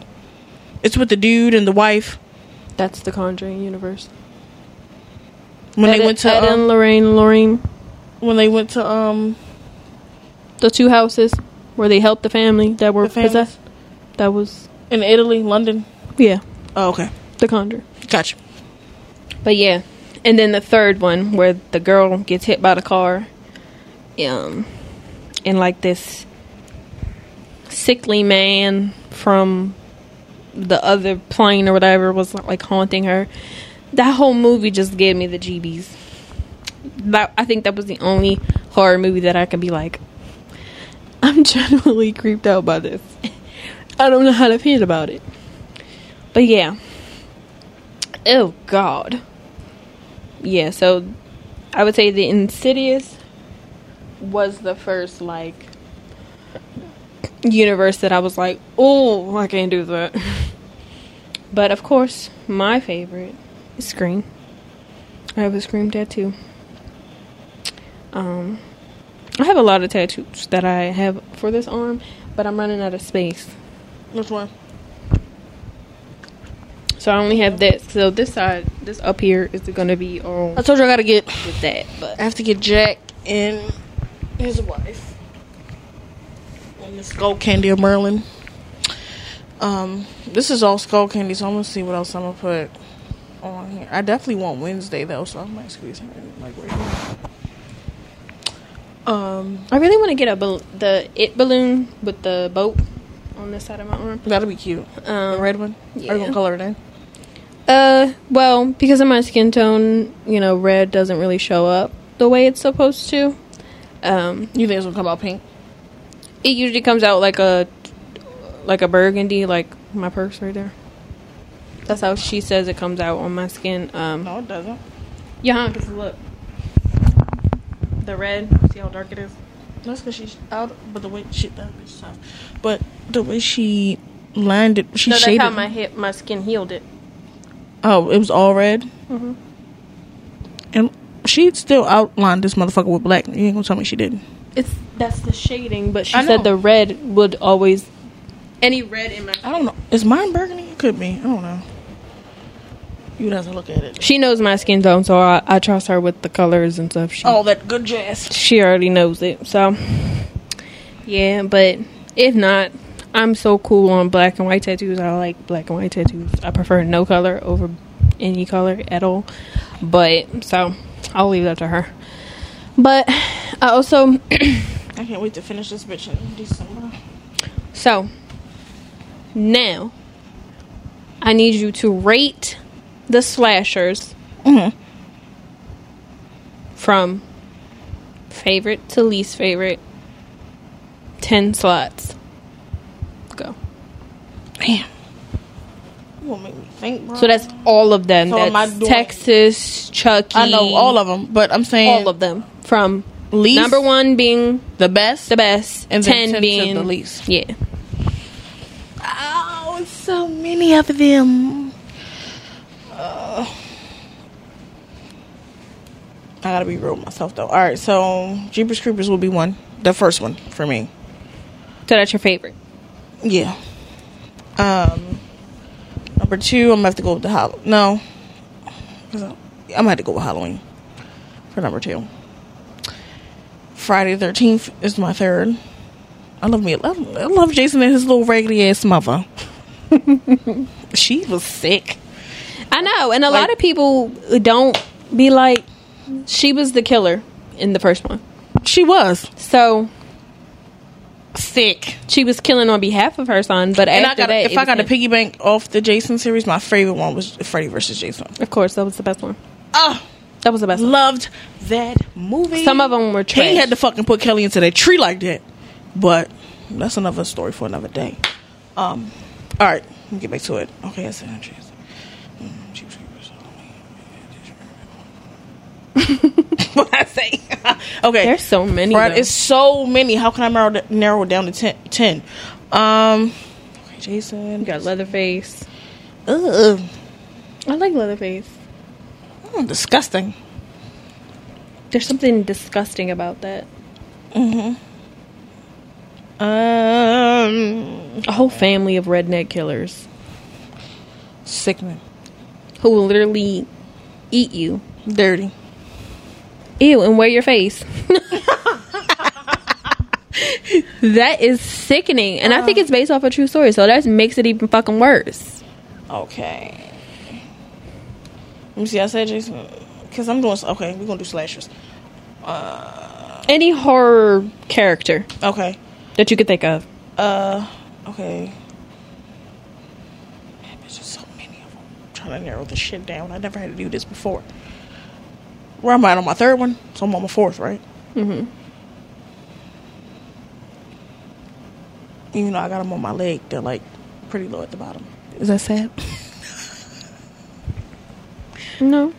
S2: It's with the dude and the wife
S1: That's the Conjuring universe.
S2: when
S1: Ed,
S2: they went to
S1: Ed and
S2: um,
S1: Lorraine, Lorraine,
S2: when they went to um
S1: the two houses where they helped the family that were possessed. That was
S2: in Italy, London.
S1: yeah,
S2: Oh, okay,
S1: the Conjuring.
S2: gotcha.
S1: But yeah, and then the third one where the girl gets hit by the car, um, and like this sickly man from the other plane or whatever was like haunting her. That whole movie just gave me the GBs. That I think that was the only horror movie that I could be like, I'm <laughs> genuinely creeped out by this. I don't know how to feel about it. But yeah. Oh God. Yeah, so I would say the Insidious was the first like universe that I was like, oh, I can't do that. <laughs> but of course, my favorite is Scream. I have a Scream tattoo. Um, I have a lot of tattoos that I have for this arm, but I'm running out of space.
S2: Which one?
S1: So I only have this. So this side, this up here, is going to be all
S2: I told you I gotta get.
S1: with that. But
S2: I have to get Jack and his wife. The skull candy of Merlin. Um, this is all skull candy, so I'm gonna see what else I'm gonna put on here. I definitely want Wednesday though, so I might squeeze her in like right here. Um,
S1: I really want to get a bal- the it balloon with the boat on this side of my arm.
S2: that'll be cute.
S1: Um,
S2: the red one. Are
S1: yeah.
S2: you gonna color it in?
S1: Uh, well, because of my skin tone, you know, red doesn't really show up the way it's supposed to. Um,
S2: You think it's gonna come out pink?
S1: It usually comes out like a like a burgundy, like my purse right there. That's how she says it comes out on my skin. Um,
S2: No, it doesn't.
S1: yeah, because look, the red. See how dark it is.
S2: That's because she's out. But the way she that bitch tough. But the way she lined it, she
S1: no, that's
S2: shaded.
S1: how my hip, my skin healed it.
S2: oh, it was all red.
S1: Mhm.
S2: And she still outlined this motherfucker with black. You ain't gonna tell me she didn't.
S1: It's that's the shading, but she
S2: I
S1: said
S2: know.
S1: the red would always any red in my.
S2: I don't know. Is mine burgundy? It could be. I don't know. You would have to look at it.
S1: She knows my skin tone, so I, I trust her with the colors and stuff. She,
S2: Oh, that good jazz.
S1: she already knows it. So yeah, but if not, I'm so cool on black and white tattoos. I like black and white tattoos. I prefer no color over any color at all. But so I'll leave that to her. But I also <clears throat>
S2: I can't wait to finish this bitch in December.
S1: So, now, I need you to rate the slashers
S2: Mm-hmm.
S1: from favorite to least favorite. 10 slots. Go.
S2: Damn. Make me think.
S1: So that's all of them.
S2: So
S1: that's Texas, Chucky.
S2: I know all of them, but I'm saying
S1: all of them. From
S2: least
S1: number one being
S2: the best.
S1: the best,
S2: And then
S1: 10
S2: 10
S1: being
S2: the least.
S1: Yeah.
S2: Oh, it's so many of them. Uh, I gotta be real with myself though. All right, so Jeepers Creepers will be one, the first one for me.
S1: So that's your favorite.
S2: Yeah. Um, number two, I'm gonna have to go with the Hall. No, I'm gonna have to go with Halloween for number two. Friday the Thirteenth is my third. I love me. I love, I love Jason and his little raggedy ass mother. <laughs> she was sick.
S1: I know, and a
S2: Like-
S1: lot of people don't be like, she was the killer in the first one.
S2: She was.
S1: So
S2: sick.
S1: she was killing on behalf of her son, but
S2: And I
S1: after
S2: got
S1: that,
S2: if I got
S1: him.
S2: piggy bank off the Jason series, my favorite one was Freddy versus Jason.
S1: of course, that was the best one.
S2: Oh,
S1: That was the best.
S2: loved that movie.
S1: Some of them were
S2: He
S1: trash.
S2: had to fucking put Kelly into that tree like that. But that's another story for another day. Um, all right, let me get back to it. Okay, I said Cheap Screamers. what I say? <laughs> okay,
S1: There's so many.
S2: Right, it's so many. How can I narrow, it- narrow it down to 10? 10? Um, okay, Jason.
S1: you got Leatherface.
S2: Ugh,
S1: I like Leatherface.
S2: Mm, disgusting.
S1: There's something disgusting about that.
S2: Um,
S1: A whole family of redneck killers
S2: sickening,
S1: who will literally eat you.
S2: dirty.
S1: Ew, and wear your face. <laughs> that is sickening. And I think it's based off a true story, so that makes it even fucking worse.
S2: Okay. Let me see. I said Jason because I'm doing. Okay, we're gonna do slashers.
S1: Any horror character
S2: Okay.
S1: that you could think of.
S2: Uh. Okay. Man, there's just so many of them. I'm trying to narrow this shit down. I never had to do this before. Where am I on my third one? So I'm on my fourth, right?
S1: Mm-hmm.
S2: You know, I got them on my leg, they're like pretty low at the bottom. Is that sad? <laughs>
S1: No.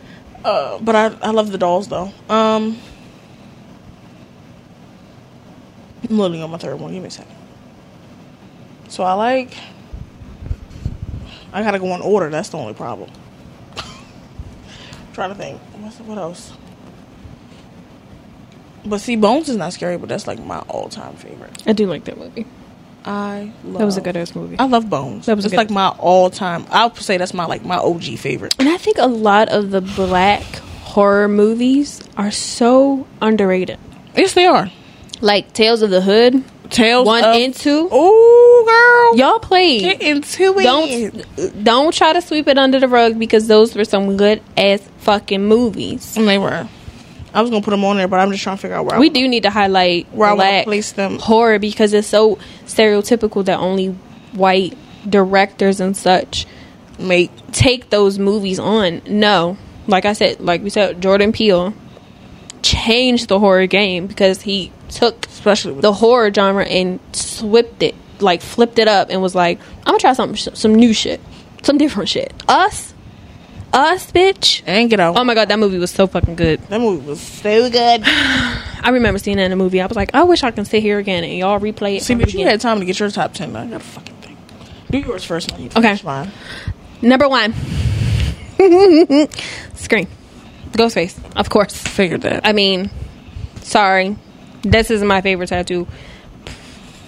S2: Uh, but I I love the dolls though. Um, I'm literally on my third one. Give me a second. So I like. I gotta go in order. That's the only problem. <laughs> trying to think. What's, what else? But see, Bones is not scary, but that's like my all-time favorite.
S1: I do like that movie.
S2: I love.
S1: That was a good ass movie.
S2: I love Bones.
S1: That was
S2: it's like my all-time. I would say that's my like my OG favorite.
S1: And I think a lot of the black horror movies are so underrated.
S2: Yes, they are.
S1: Like Tales of the Hood,
S2: Tales
S1: one
S2: of-
S1: and two.
S2: Ooh, girl.
S1: Y'all played.
S2: Get into it.
S1: Don't don't try to sweep it under the rug because those were some good ass fucking movies.
S2: And they were. I was gonna put them on there, but I'm just trying to figure out where
S1: We do need to highlight
S2: Where I wanna place them.
S1: horror because it's so stereotypical that only white directors and such
S2: make.
S1: take those movies on. No, like I said, like we said, Jordan Peele changed the horror game because he took
S2: Especially
S1: the horror genre and swept it, like flipped it up, and was like, "I'm gonna try some some new shit, some different shit." Us, us, bitch.
S2: and get out.
S1: Oh my god, that movie was so fucking good.
S2: that movie was so good. <sighs>
S1: I remember seeing that in a movie. I was like, I wish I can sit here again and y'all replay it.
S2: See,
S1: from
S2: but you
S1: beginning.
S2: had time to get your top ten. I got a fucking thing. Do yours first. When you
S1: Okay.
S2: mine.
S1: Number one, <laughs> Scream, Ghostface, of course.
S2: Figured that.
S1: I mean, sorry, this is my favorite tattoo.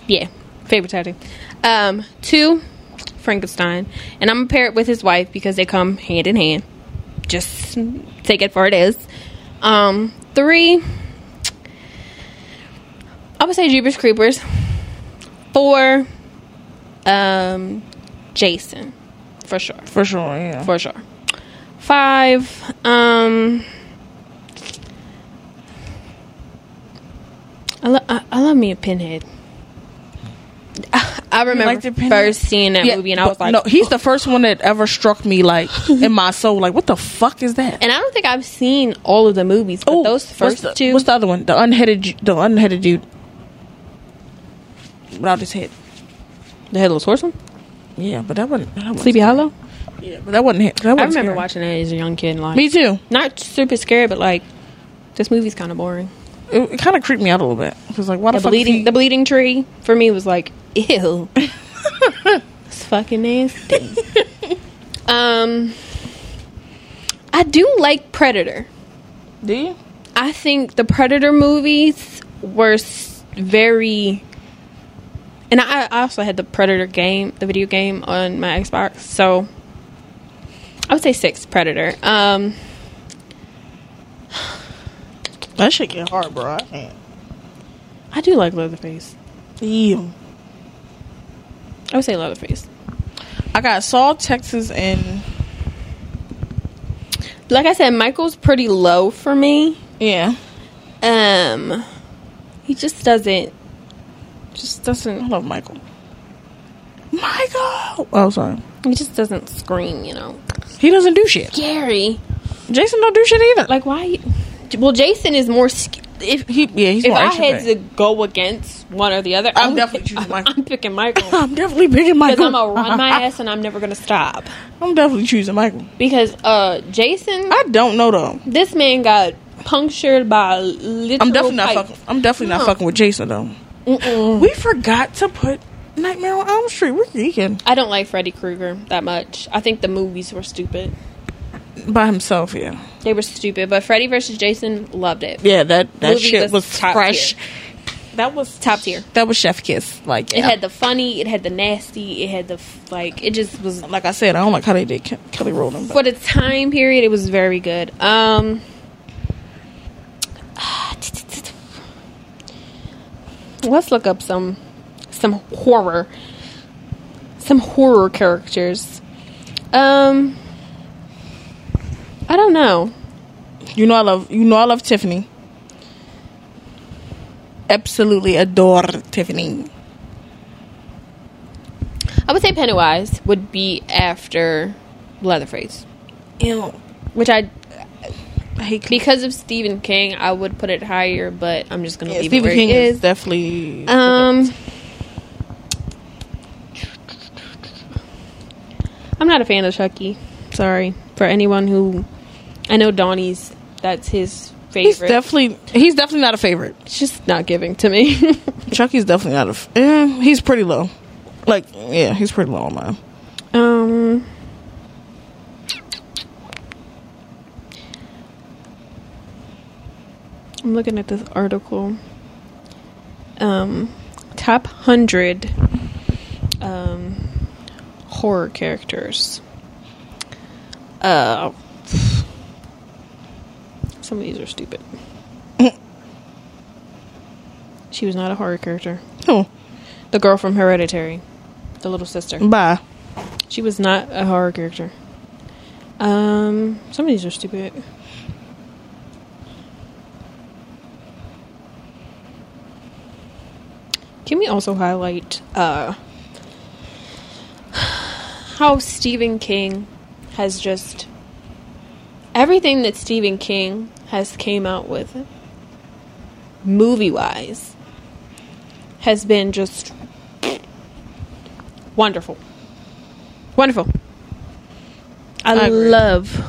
S1: Yeah, favorite tattoo. Um, two, Frankenstein, and I'm gonna pair it with his wife because they come hand in hand. Just take it for it is. Um, three, I would say Jeepers Creepers. Four, um, Jason, for sure
S2: For sure. Yeah.
S1: for sure. Five. Um, I, lo- I, I love me a pinhead. <laughs> I remember
S2: like the
S1: first seeing that
S2: Yeah,
S1: movie, and I was like,
S2: no, he's the first one that ever struck me like <laughs> in my soul. Like, what the fuck is that?
S1: and I don't think I've seen all of the movies, but
S2: Ooh,
S1: those
S2: what's
S1: first
S2: the,
S1: two.
S2: What's the other one? The unheaded, the unheaded dude without his head.
S1: the Headless Horseman,
S2: Yeah, but that wasn't. That wasn't
S1: Sleepy Hollow.
S2: Yeah, but that wasn't. That wasn't
S1: I remember
S2: scary.
S1: watching that as a young kid. and, Like,
S2: Me too.
S1: not super scared, but like, this movie's kind of boring.
S2: It, it kind of creeped me out a little bit. Because like, why the,
S1: The
S2: fuck
S1: bleeding,
S2: he-
S1: the bleeding tree for me was like, ew, <laughs> it's fucking nasty. <laughs> um, I do like Predator.
S2: Do you?
S1: I think the Predator movies were very, and I, I also had the Predator game, the video game on my Xbox. So I would say six Predator. Um,
S2: That shit get hard, bro. I can't.
S1: I do like Leatherface.
S2: Ew.
S1: I would say Leatherface.
S2: I got Saw, Texas, and
S1: Like I said, Michael's pretty low for me.
S2: yeah,
S1: Um, he just doesn't just doesn't.
S2: love Michael. Michael. Oh, sorry.
S1: He just doesn't scream. You know,
S2: He doesn't do shit.
S1: Gary.
S2: Jason don't do shit either.
S1: Like why? Well, Jason is more. sc- If
S2: he, yeah, he's
S1: if
S2: more
S1: I had to go against one or the other,
S2: I'm
S1: I would
S2: definitely choosing <laughs> Michael.
S1: I'm picking Michael <laughs>
S2: I'm definitely picking Michael because
S1: I'm gonna run my <laughs> ass and I'm never gonna stop.
S2: I'm definitely choosing Michael.
S1: Because uh, Jason,
S2: I don't know though.
S1: this man got punctured by literal.
S2: I'm definitely not fucking. I'm definitely not
S1: No.
S2: fucking with Jason though.
S1: Mm-mm.
S2: We forgot to put Nightmare on Elm Street. We're geeking
S1: I don't like Freddy Krueger that much. I think the movies were stupid.
S2: By himself. Yeah,
S1: They were stupid, but Freddy versus Jason loved it.
S2: yeah. That that
S1: Movie
S2: shit
S1: was
S2: was,
S1: top
S2: fresh.
S1: tier.
S2: That was
S1: Top tier.
S2: That was Chef Kiss. Like
S1: It had the funny, it had the nasty, it had the like. It just was
S2: like I said, I don't like how they did Ke- Kelly Rowland.
S1: for the time period. It was very good. Um, <sighs> let's look up some some horror, some horror characters. Um, I don't know.
S2: you know I love you know I love Tiffany. Absolutely adore Tiffany.
S1: I would say Pennywise would be after Leatherface,
S2: Ew.
S1: which I
S2: I hate
S1: because of Stephen King, I would put it higher, but I'm just gonna
S2: yeah,
S1: leave
S2: Stephen
S1: it where
S2: King
S1: it
S2: is
S1: is.
S2: definitely
S1: Um, I'm not a fan of Chucky. Sorry for anyone who. I know Donnie's. That's his favorite.
S2: he's definitely he's definitely not a favorite.
S1: it's just not giving to me. <laughs>
S2: Chucky's definitely not a. F- eh, he's pretty low. Like yeah, he's pretty low on mine.
S1: um. I'm looking at this article. Um, top hundred um, horror characters. Uh, some of these are stupid. she was not a horror character.
S2: Oh,
S1: The girl from Hereditary, the little sister.
S2: bye.
S1: She was not a horror character. Um, some of these are stupid. Can we also highlight uh, how Stephen King has just everything that Stephen King has came out with movie wise has been just wonderful. Wonderful. I,
S2: I
S1: love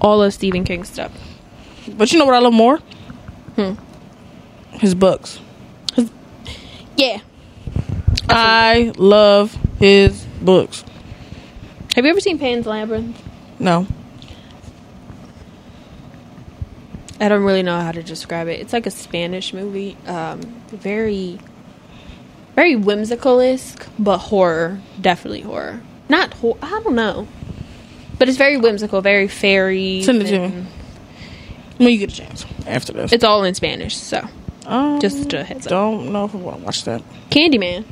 S1: all of Stephen King's stuff.
S2: But you know what I love more?
S1: Hmm.
S2: His books.
S1: Yeah.
S2: I love his books.
S1: Have you ever seen Pan's Labyrinth?
S2: No.
S1: I don't really know how to describe it. It's like a Spanish movie. Um, very, very whimsical esque, but horror. Definitely horror. Not horror. I don't know. But it's very whimsical, very fairy.
S2: Send it to me. When you get a chance after this.
S1: It's all in Spanish, so
S2: Um,
S1: just a heads up.
S2: Don't know if I want to watch that.
S1: Candyman.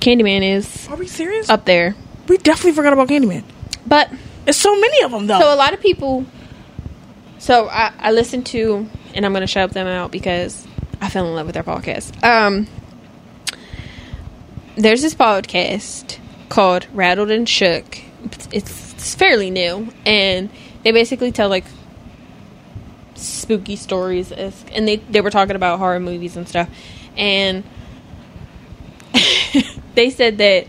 S1: Candyman is
S2: Are we serious?
S1: up there,
S2: we definitely forgot about Candyman.
S1: but
S2: There's so many of them though.
S1: So a lot of people. So I, I listened to, and I'm going to shout them out because I fell in love with their podcast. Um, there's this podcast called Rattled and Shook. It's, it's fairly new, and they basically tell like spooky stories, and they they were talking about horror movies and stuff, and <laughs> they said that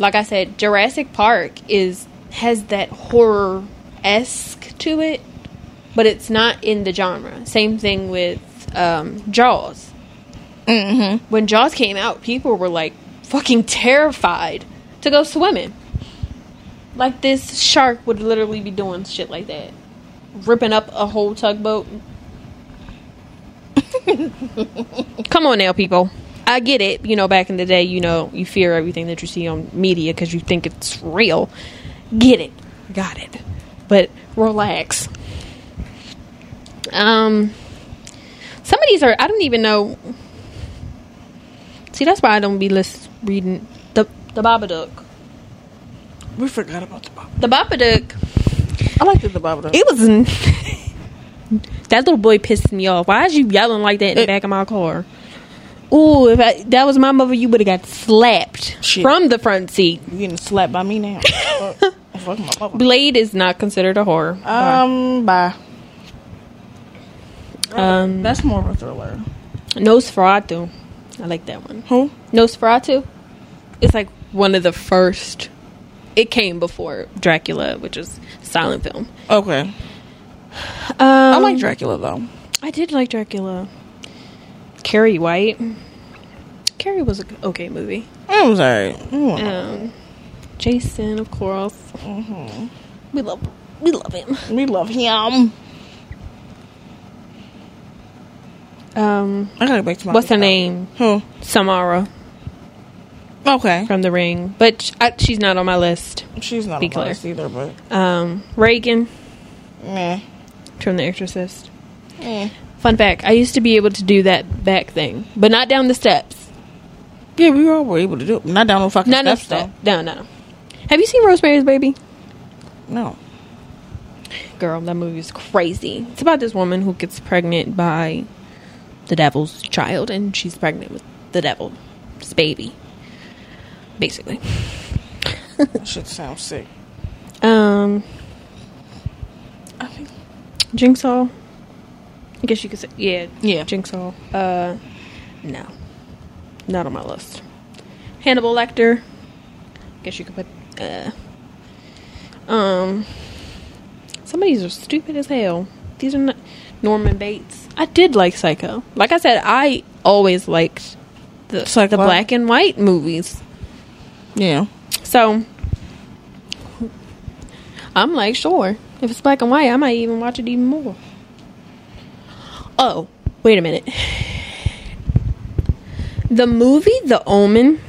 S1: like I said, Jurassic Park is has that horror esque to it, but it's not in the genre. Same thing with um, Jaws.
S2: mm-hmm.
S1: When Jaws came out, people were like fucking terrified to go swimming. Like this shark would literally be doing shit like that, ripping up a whole tugboat. <laughs> Come on now, people. I get it. You know, back in the day, you know, you fear everything that you see on media because you think it's real. Get it. Got it. But relax. Um, some of these are, I don't even know. See, that's why I don't be list reading the the Babadook.
S2: We forgot about the Babadook.
S1: The Babadook.
S2: I liked it, the Babadook.
S1: It was. <laughs> that little boy pissed me off. Why is you yelling like that in the back of my car? Ooh, if I, that was my mother, you would have got slapped
S2: Shit.
S1: from the front seat.
S2: You getting slapped by me now? <laughs> fuck, fuck my mother.
S1: Blade is not considered a horror.
S2: Um, bye.
S1: Um,
S2: That's more of a thriller.
S1: Nosferatu. I like that one.
S2: Who?
S1: Nosferatu. It's like one of the first. It came before Dracula, which is silent film.
S2: Okay.
S1: Um,
S2: I like Dracula though.
S1: I did like Dracula. Carrie White. Carrie was a g- okay movie.
S2: I was alright. Mm.
S1: Um, Jason, of course.
S2: Mm-hmm.
S1: We love, we love him.
S2: We love him.
S1: Um,
S2: I gotta back to my.
S1: what's her name?
S2: Who?
S1: Samara
S2: Okay.
S1: from The Ring, but sh- I, she's not on my list.
S2: She's not a
S1: clear.
S2: boss either, but
S1: Um, Reagan
S2: meh.
S1: from The Exorcist.
S2: Eh.
S1: Fun fact: I used to be able to do that back thing, but not down the steps.
S2: Yeah, we all were able to do it. Not down no fucking
S1: Not no
S2: steps
S1: step. No, no. Have you seen Rosemary's Baby?
S2: No.
S1: Girl, that movie is crazy. It's about this woman who gets pregnant by the devil's child, and she's pregnant with the devil's baby. Basically.
S2: That shit sounds sick.
S1: Um,
S2: I think.
S1: Jigsaw. I guess you could say, yeah,
S2: Yeah.
S1: Jigsaw. Uh, no, not on my list. Hannibal Lecter. I guess you could put. Uh, um, some of these are stupid as hell. These are not Norman Bates. I did like Psycho. Like I said, I always liked the
S2: Psycho.
S1: the black and white movies.
S2: Yeah.
S1: So I'm like, sure. If it's black and white, I might even watch it even more. Oh, wait a minute. The movie The Omen,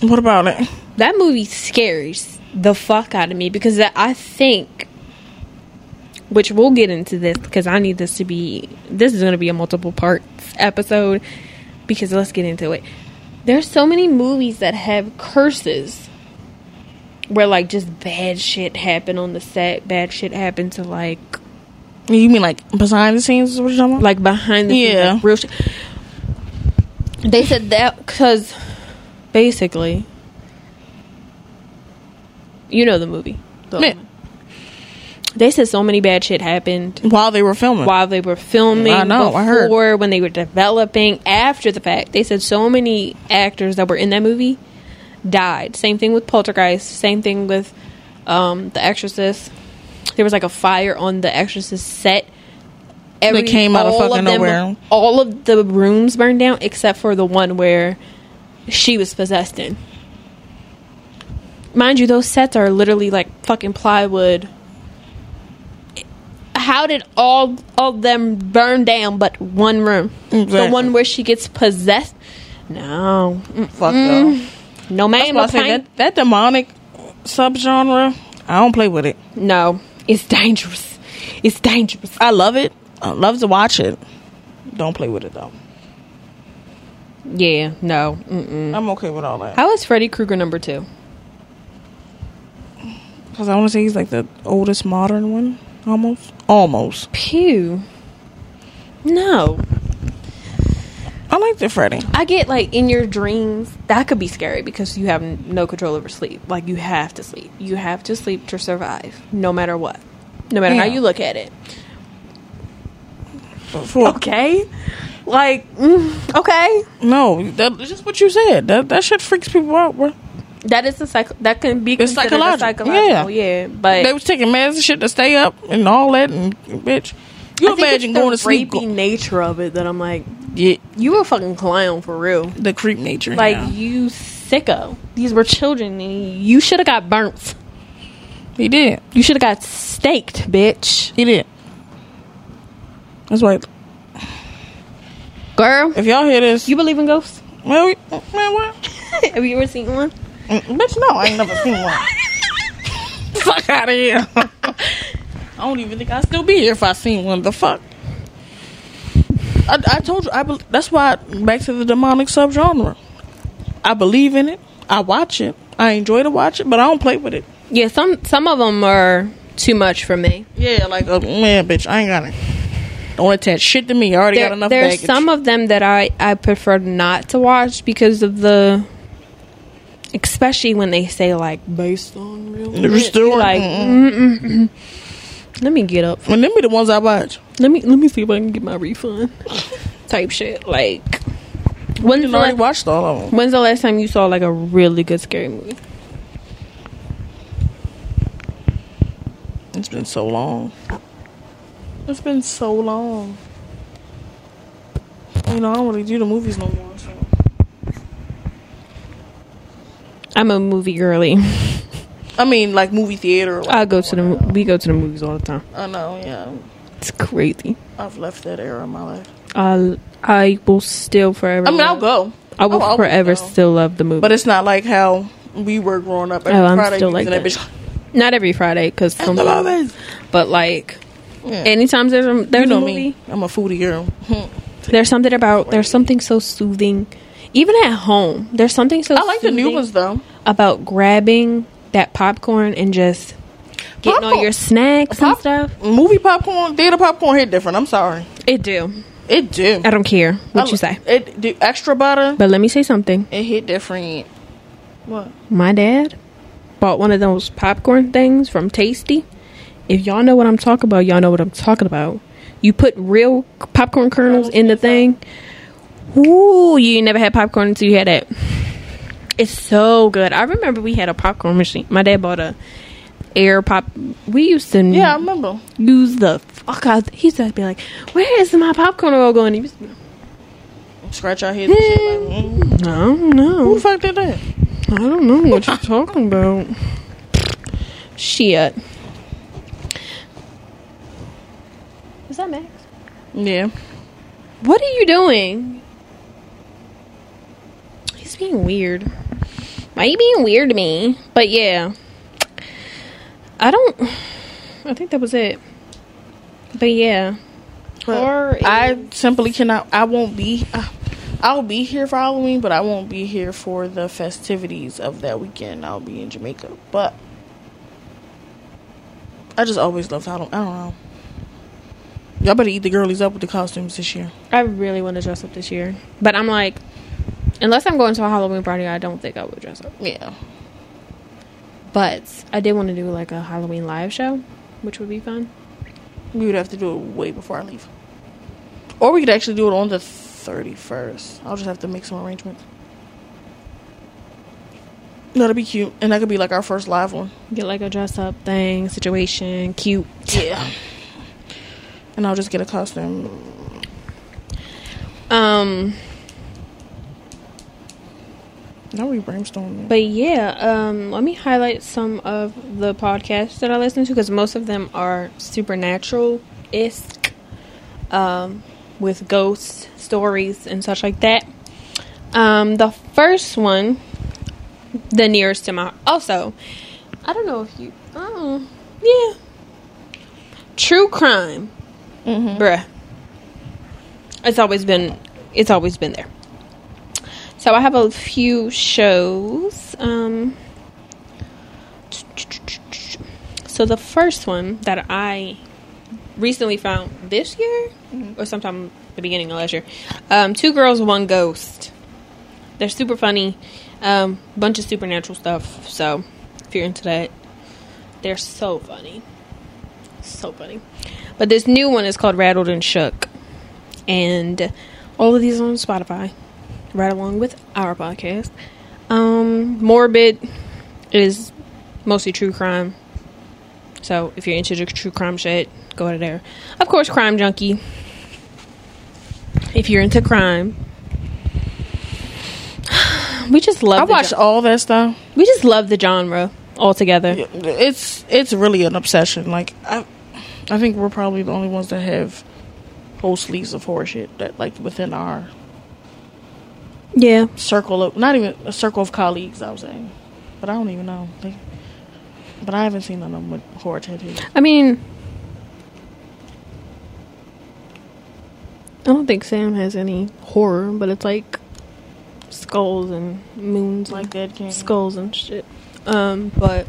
S2: What about it?
S1: that movie scares the fuck out of me because I think which we'll get into this because I need this to be this is going to be a multiple parts episode because let's get into it. There's so many movies that have curses where like just bad shit happen on the set, bad shit happen to like
S2: You mean like behind the scenes? Is what you're talking about?
S1: like behind the scenes,
S2: Yeah.
S1: like, real shit. They said that because basically, you know the movie. The-
S2: Yeah.
S1: They said so many bad shit happened
S2: while they were filming.
S1: while they were filming.
S2: I know, I heard.
S1: Before, when they were developing, after the fact, they said so many actors that were in that movie died. Same thing with Poltergeist. Same thing with um, The Exorcist. There was like a fire on The Exorcist set.
S2: That came out of fucking
S1: them-
S2: nowhere.
S1: All of the rooms burned down except for the one where she was possessed in. Mind you, those sets are literally like fucking plywood. How did all of them burn down but one room? The one where she gets possessed? No. Mm,
S2: Fuck though.
S1: No man, no
S2: say that, that demonic subgenre. I don't play with it.
S1: No. It's dangerous. It's dangerous.
S2: I love it. I love to watch it. Don't play with it though.
S1: Yeah, no. Mm-mm.
S2: I'm okay with all that.
S1: How is Freddy Krueger number two?
S2: Because I want to say he's like the oldest modern one. Almost. Almost.
S1: Pew. No.
S2: I like the Freddy.
S1: I get like in your dreams that could be scary because you have no control over sleep. Like you have to sleep. You have to sleep to survive, no matter what, no matter how you look at it. Okay, like mm, okay,
S2: No, that's just what you said. That that shit freaks people out, bro.
S1: That is a psych. That can be
S2: It's psychological.
S1: psychological. Yeah, yeah. but
S2: They was taking meds and shit to stay up and all that, and bitch, you
S1: I
S2: imagine
S1: the
S2: going to sleep.
S1: rapey nature of it that I'm like,
S2: Yeah,
S1: you a fucking clown for real.
S2: the creep nature.
S1: Like you sicko. These were children, and you should have got burnt.
S2: he did,
S1: You should have got staked, bitch.
S2: he did. That's why.
S1: Girl,
S2: If y'all hear this,
S1: you believe in ghosts?
S2: well, we- man, what? <laughs>
S1: Have you ever seen one?
S2: Bitch, no, I ain't never seen one. <laughs> fuck out of here. <laughs> I don't even think I'd still be here if I seen one. The fuck. I, I told you, I bel that's why. Back to the demonic subgenre. I believe in it. I watch it. I enjoy to watch it, but I don't play with it.
S1: Yeah, some some of them are too much for me.
S2: Yeah, like uh, man, bitch, I ain't got it. Don't attach shit to me. I already got
S1: There,
S2: enough
S1: there's
S2: baggage.
S1: some of them that I I prefer not to watch because of the, especially when they say like based on real.
S2: True
S1: events.
S2: story.
S1: Like,
S2: Mm-mm.
S1: mm, mm, mm. let me get up.
S2: and them be the ones I watch.
S1: Let me let me see if I can get my refund. Type shit. Like, when's
S2: You
S1: the,
S2: already
S1: la-
S2: watched all of them.
S1: when's the last time you saw like a really good scary movie?
S2: It's been so long. It's been so long. You know, I don't really do the movies no more. So.
S1: I'm a movie girly.
S2: I mean, like movie theater. Like,
S1: I go to the we go to the movies all the time.
S2: I know, yeah.
S1: It's crazy.
S2: I've left that era of my life.
S1: I I will still forever.
S2: I mean, I'll go.
S1: I will
S2: oh, I'll
S1: forever
S2: go.
S1: still love the movie.
S2: But it's not like how we were growing up. Every
S1: Oh, I'm
S2: Friday
S1: still like
S2: that bitch.
S1: Not every Friday because
S2: At the movies.
S1: but like
S2: Yeah.
S1: anytime there's a there's
S2: you know
S1: a movie,
S2: me. I'm a foodie girl. <laughs>
S1: there's something about there's something so soothing. Even at home, there's something so
S2: I like the new ones though.
S1: about grabbing that popcorn and just getting all your snacks and stuff.
S2: Movie popcorn, theater popcorn hit different. I'm sorry.
S1: It do.
S2: It do.
S1: I don't care what
S2: I
S1: you say.
S2: It do extra butter.
S1: But let me say something.
S2: It hit different. What?
S1: My dad bought one of those popcorn things from Tasty. If y'all know what I'm talking about, y'all know what I'm talking about. You put real popcorn kernels in the thing. Ooh, you never had popcorn until you had that. It's so good. I remember we had a popcorn machine. My dad bought a air pop. We used to
S2: Yeah, I remember.
S1: use the fuck out. He used to be like, "Where is my popcorn oil going?" He used to be,
S2: Scratch our heads. and shit, like, mm.
S1: I don't
S2: Who the fuck did that?
S1: I don't know what you're talking about. Shit. Is that Max?
S2: Yeah.
S1: What are you doing? Being weird. Why are you being weird to me? But yeah. I don't. I think that was it. But yeah. Horror
S2: I simply cannot. I won't be. Uh, I'll be here for Halloween, but I won't be here for the festivities of that weekend. I'll be in Jamaica, but I just always loved Halloween. I don't know. Y'all better eat the girlies up with the costumes this year.
S1: I really want to dress up this year. But I'm like, unless I'm going to a Halloween party, I don't think I would dress up.
S2: Yeah.
S1: But I did want to do like a Halloween live show, which would be fun.
S2: We would have to do it way before I leave. Or we could actually do it on the 31st. I'll just have to make some arrangements. That'll be cute. And that could be like our first live one.
S1: Get like a dress up thing, situation, cute.
S2: Yeah. And I'll just get a costume.
S1: Um,
S2: Now we brainstorming.
S1: but yeah, um, let me highlight some of the podcasts that I listen to because most of them are supernatural isk, um, with ghost stories and such like that. Um, the first one, the nearest to my also, I don't know if you, oh yeah, true crime,
S2: Mm-hmm.
S1: bruh. It's always been, it's always been there. So I have a few shows. Um, so the first one that I recently found this year, or sometime the beginning of last year, um, Two Girls, One Ghost. They're super funny. Um, bunch of supernatural stuff. So if you're into that, they're so funny, so funny. But this new one is called Rattled and Shook, and all of these are on Spotify right along with our podcast. Um, Morbid is mostly true crime. So if you're into the true crime shit, go to there. Of course, Crime Junkie. If you're into crime, <sighs> we just love.
S2: I watched
S1: gen-
S2: all that stuff.
S1: we just love the genre altogether.
S2: It's it's really an obsession. Like I, I think we're probably the only ones that have whole sleeves of horror shit that like within our
S1: Yeah,
S2: circle of not even a circle of colleagues. I was saying, but I don't even know. Like, but I haven't seen none of them with horror tattoos.
S1: I mean, I don't think Sam has any horror, but it's like skulls and moons,
S2: Like Dead King.
S1: skulls and shit. Um, but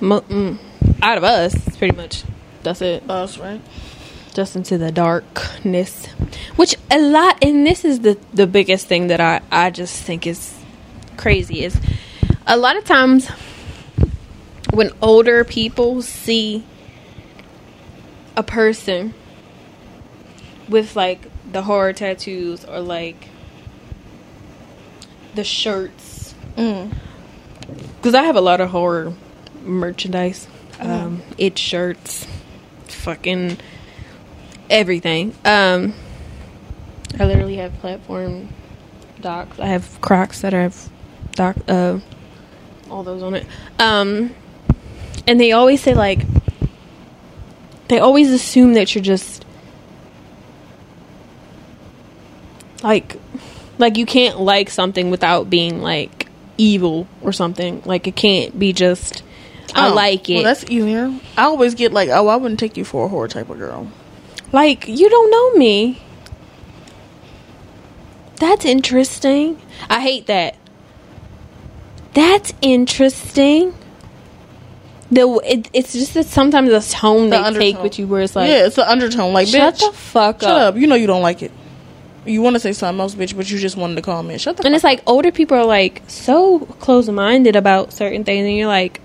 S1: mo- mm, out of us, it's pretty much that's it.
S2: Us, right?
S1: Just into the darkness, which a lot. And this is the the biggest thing that I I just think is crazy is a lot of times when older people see a person with like the horror tattoos or like the shirts
S2: Mm.
S1: because I have a lot of horror merchandise, um, it shirts, fucking everything. Um, I literally have platform docs. I have Crocs that have doc, uh, all those on it. Um, and they always say like, they always assume that you're just like, like you can't like something without being like evil or something. Like it can't be just I
S2: Oh,
S1: like it.
S2: Well, that's easier. I always get like, oh, I wouldn't take you for a horror type of girl.
S1: Like, you don't know me. That's interesting. I hate that. That's interesting. The it, it's just that sometimes the tone
S2: The
S1: they take
S2: undertone.
S1: with you, where it's like,
S2: yeah, it's the undertone. Like,
S1: shut
S2: bitch,
S1: the fuck
S2: shut
S1: up.
S2: up. You know you don't like it. You want to say something else, bitch, but you just wanted to call me. Shut the.
S1: And it's like older people are like so close minded about certain things, and you're like,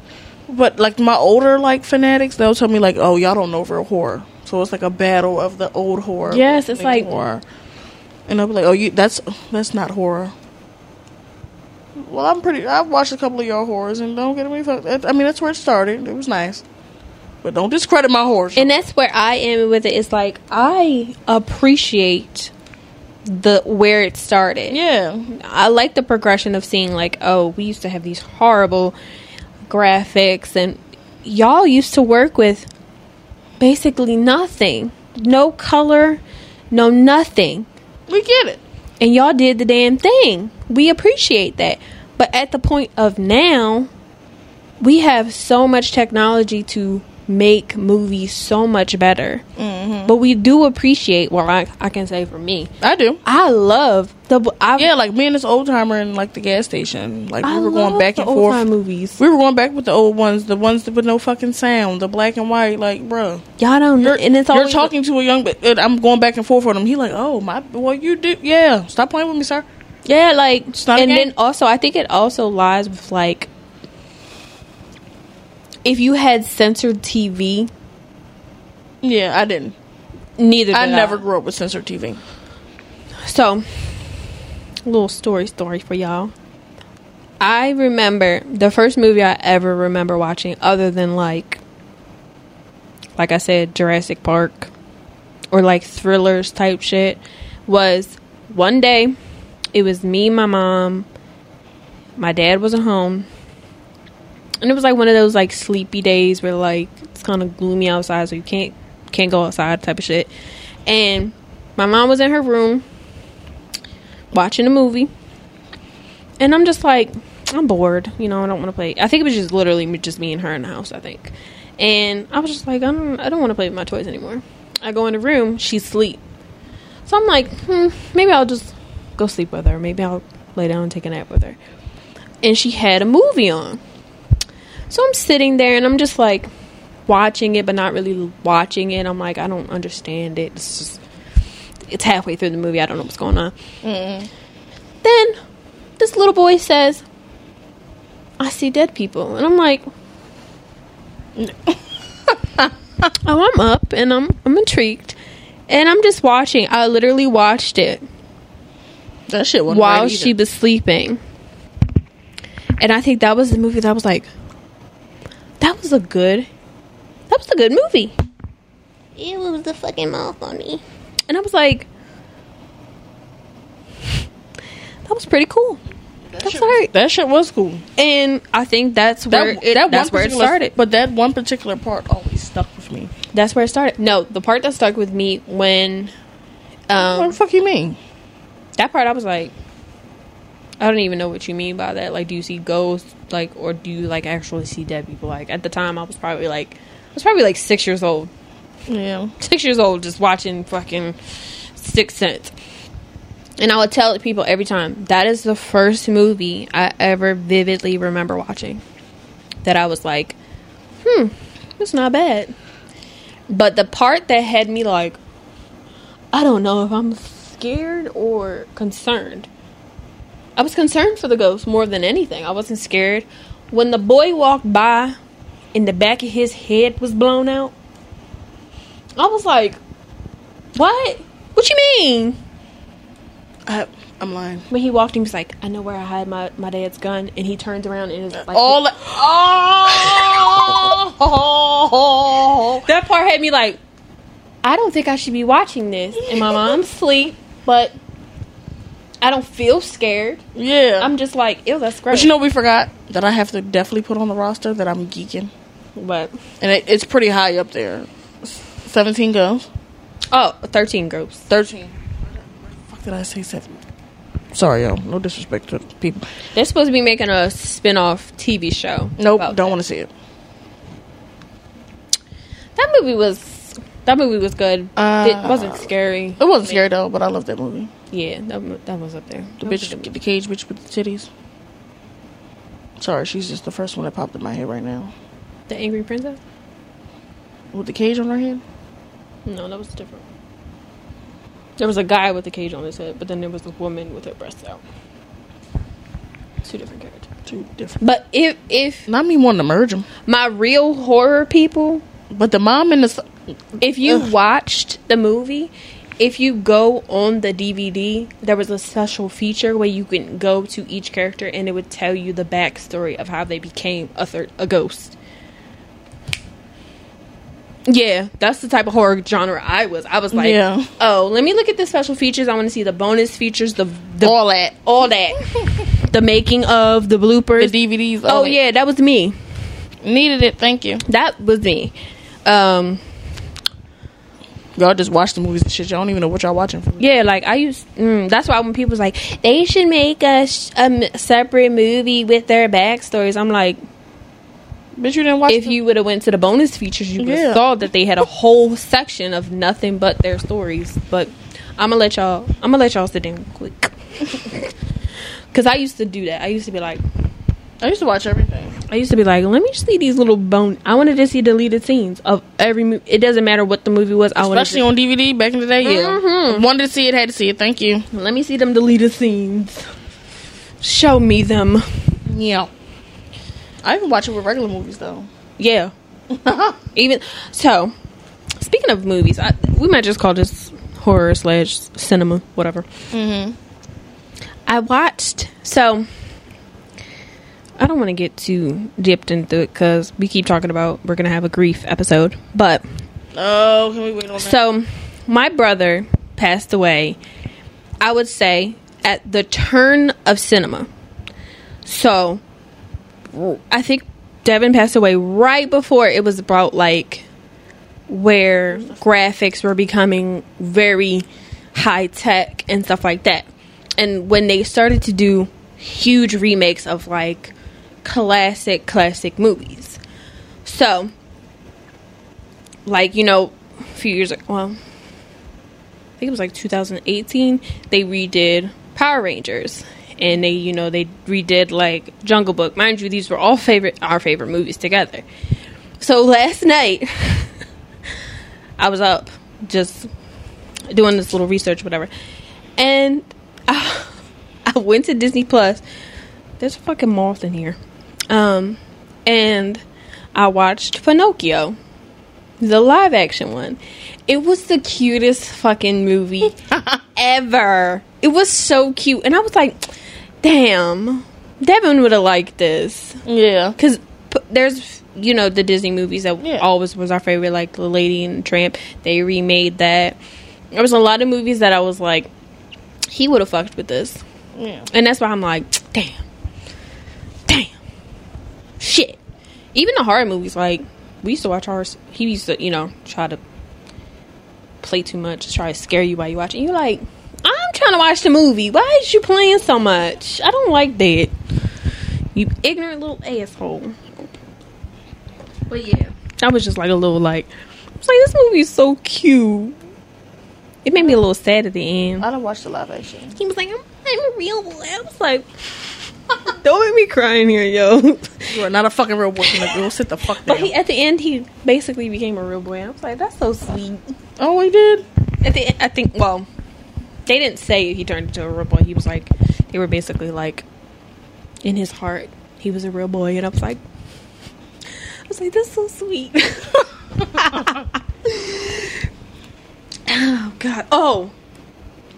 S2: But like my older like fanatics, they'll tell me like, "Oh, y'all don't know real horror." So it's like a battle of the old horror.
S1: Yes, it's like-
S2: horror. And I'll be like, "Oh, you that's that's not horror." Well, I'm pretty. I've watched a couple of your horrors, and don't get me fucked. I mean, that's where it started. It was nice, but don't discredit my horrors.
S1: and that's where I am with it. It's like I appreciate the where it started.
S2: yeah,
S1: I like the progression of seeing like, oh, we used to have these horrible graphics and y'all used to work with basically nothing. No color, no nothing.
S2: we get it.
S1: And y'all did the damn thing. We appreciate that. But at the point of now, we have so much technology to make movies so much better.
S2: Mm-hmm.
S1: But we do appreciate, well, I, I can say for me,
S2: I do.
S1: I love the. I,
S2: Yeah, like me and this old timer in like the gas station. Like we
S1: I
S2: were going back and
S1: old
S2: forth.
S1: time movies.
S2: We were going back with the old ones, the ones that with no fucking sound, the black and white. Like, bro,
S1: Y'all don't know,
S2: You're,
S1: and it's
S2: you're talking to a young. and I'm going back and forth with him. He like, oh my, well you do. yeah. Stop playing with me, sir.
S1: Yeah, like, and then also, I think it also lies with like, if you had censored TV,
S2: Yeah, I didn't.
S1: neither. Did I
S2: never grew up with censored TV.
S1: So, little story story for y'all. I remember the first movie I ever remember watching, other than like, like I said, Jurassic Park, or like thrillers type shit, was one day. It was me, my mom, my dad wasn't home, and it was like one of those like sleepy days where like it's kind of gloomy outside, so you can't can't go outside type of shit. And my mom was in her room watching a movie, and I'm just like, I'm bored. You know, I don't want to play. I think it was just literally just me and her in the house. I think, and I was just like, I don't, I don't want to play with my toys anymore. I go in the room, she's asleep. So I'm like, hmm, maybe I'll just go sleep with her. Maybe I'll lay down and take a nap with her. And she had a movie on. So I'm sitting there and I'm just like watching it, but not really watching it. I'm like, I don't understand it. It's just, it's halfway through the movie. I don't know what's going on. Mm-hmm. Then this little boy says, I see dead people. And I'm like, <laughs> oh, I'm up and I'm, I'm intrigued. And I'm just watching. I literally watched it
S2: That shit
S1: while she was sleeping. And I think that was the movie that I was like, that was a good, that was a good movie. It was the fucking mouth on me. And I was like, that was pretty cool. That's
S2: shit,
S1: alright.
S2: that shit was cool.
S1: And I think that's where
S2: That,
S1: it,
S2: that
S1: that's where it started.
S2: But that one particular part always stuck with me.
S1: That's where it started. No, the part that stuck with me when um,
S2: what
S1: um
S2: the fuck you mean?
S1: that part I was like I don't even know what you mean by that. Like do you see ghosts like or do you like actually see dead people? Like at the time I was probably like I was probably like 6 years old.
S2: Yeah.
S1: 6 years old just watching fucking Sixth Sense. And I would tell people every time that is the first movie I ever vividly remember watching. That I was like, hmm, it's not bad. But the part that had me like, I don't know if I'm scared or concerned. I was concerned for the ghost more than anything. I wasn't scared. When the boy walked by and the back of his head was blown out, I was like, What? What you mean?
S2: I, I'm lying.
S1: When he walked in, he was like, I know where I hide my, my dad's gun. And he turns around and is like,
S2: All oh,
S1: that <laughs> part had me like, I don't think I should be watching this. And my mom's asleep, but I don't feel scared.
S2: yeah.
S1: I'm just like, ew, that's gross.
S2: but you know, we forgot that I have to definitely put on the roster that I'm geeking,
S1: but
S2: and it, it's pretty high up there. Seventeen girls,
S1: oh, 13 groups.
S2: thirteen. Fuck did I say seven? Sorry, yo. No disrespect to people.
S1: They're supposed to be making a spin-off TV show.
S2: Nope, don't want to see it.
S1: That movie was that movie was good.
S2: Uh,
S1: it wasn't scary.
S2: It wasn't scary though, but I love that movie.
S1: Yeah, that, that was up there.
S2: The
S1: That
S2: bitch, the cage bitch with the titties. Sorry, she's just the first one that popped in my head right now.
S1: The Angry Princess?
S2: With the cage on her head.
S1: No, that was different. There was a guy with a cage on his head, but then there was a woman with her breasts out. Two different characters.
S2: Two different.
S1: But if if
S2: Not me wanting to merge them,
S1: my real horror people,
S2: but the mom and the
S1: if you
S2: Ugh.
S1: watched the movie, if you go on the DVD, there was a special feature where you can go to each character and it would tell you the backstory of how they became a third a ghost. Yeah, that's the type of horror genre I was. I was like,
S2: Yeah.
S1: oh, let me look at the special features. I want to see the bonus features, the, the
S2: all that,
S1: all that, <laughs> the making of the bloopers,
S2: the. DVDs.
S1: oh
S2: that.
S1: yeah, that was me.
S2: needed it. Thank you.
S1: That was me. Um,
S2: Y'all just watch the movies and shit. Y'all don't even know what y'all watching. For.
S1: Yeah, like I used. Mm, that's why when people's like, they should make a, sh- a m- separate movie with their backstories. I'm like,
S2: Bitch, you didn't watch.
S1: if
S2: the-
S1: you would have went to the bonus features, you would have
S2: Yeah.
S1: saw that they had a whole section of nothing but their stories. But I'm gonna let y'all. I'm gonna let y'all sit down quick. <laughs> Cause I used to do that. I used to be like,
S2: I used to watch everything.
S1: I used to be like, let me see these little bone. I wanted to see deleted scenes of every. movie. it doesn't matter what the movie was. I.
S2: Especially on DVD back in the day. Yeah,
S1: Mhm.
S2: wanted to see it, had to see it. Thank you.
S1: let me see them deleted scenes. Show me them.
S2: Yeah. I even watch it with regular movies though.
S1: Yeah. <laughs> Even so, speaking of movies, I, we might just call this horror slash cinema, whatever.
S2: Mm-hmm.
S1: I watched so. I don't want to get too dipped into it because we keep talking about we're gonna have a grief episode, but
S2: Oh, can we wait on that?
S1: so my brother passed away. I would say at the turn of cinema. So I think Devin passed away right before it was about like where graphics were becoming very high tech and stuff like that. And when they started to do huge remakes of like classic classic movies. So like, you know, a few years ago, well, I think it was like 2018, they redid Power Rangers. And they, you know, they redid like Jungle Book. Mind you, these were all favorite our favorite movies together. So last night, <laughs> I was up just doing this little research, whatever, and I, <laughs> I went to Disney Plus. There's a fucking moth in here, um, and I watched Pinocchio, the live action one. It was the cutest fucking movie <laughs> ever. It was so cute, and I was like, "Damn, Devin would have liked this."
S2: yeah.
S1: because p- there's you know the Disney movies that
S2: Yeah.
S1: always was our favorite, like The Lady and the Tramp. They remade that. There was a lot of movies that I was like, he would have fucked with this,
S2: Yeah.
S1: and that's why I'm like, damn, damn, shit. Even the horror movies, like we used to watch ours. He used to, you know, try to play too much, try to scare you while you watch it. You're like, I'm trying to watch the movie. Why is you playing so much? I don't like that. You ignorant little asshole. But yeah, I was just like a little like, I was like, this movie is so cute. It made me a little sad at the end.
S2: I don't watch the live action.
S1: He was like, I'm, I'm a real boy. I was like, <laughs> don't make me cry in here, yo.
S2: You are not a fucking real boy. Go sit the fuck
S1: But he, at the end, he basically became a real boy. And I was like, that's so sweet.
S2: oh, he did.
S1: At the end, I think, well, they didn't say he turned into a real boy. He was like, they were basically like, in his heart, he was a real boy. And I was like, I was like, that's so sweet. <laughs> oh, God. Oh.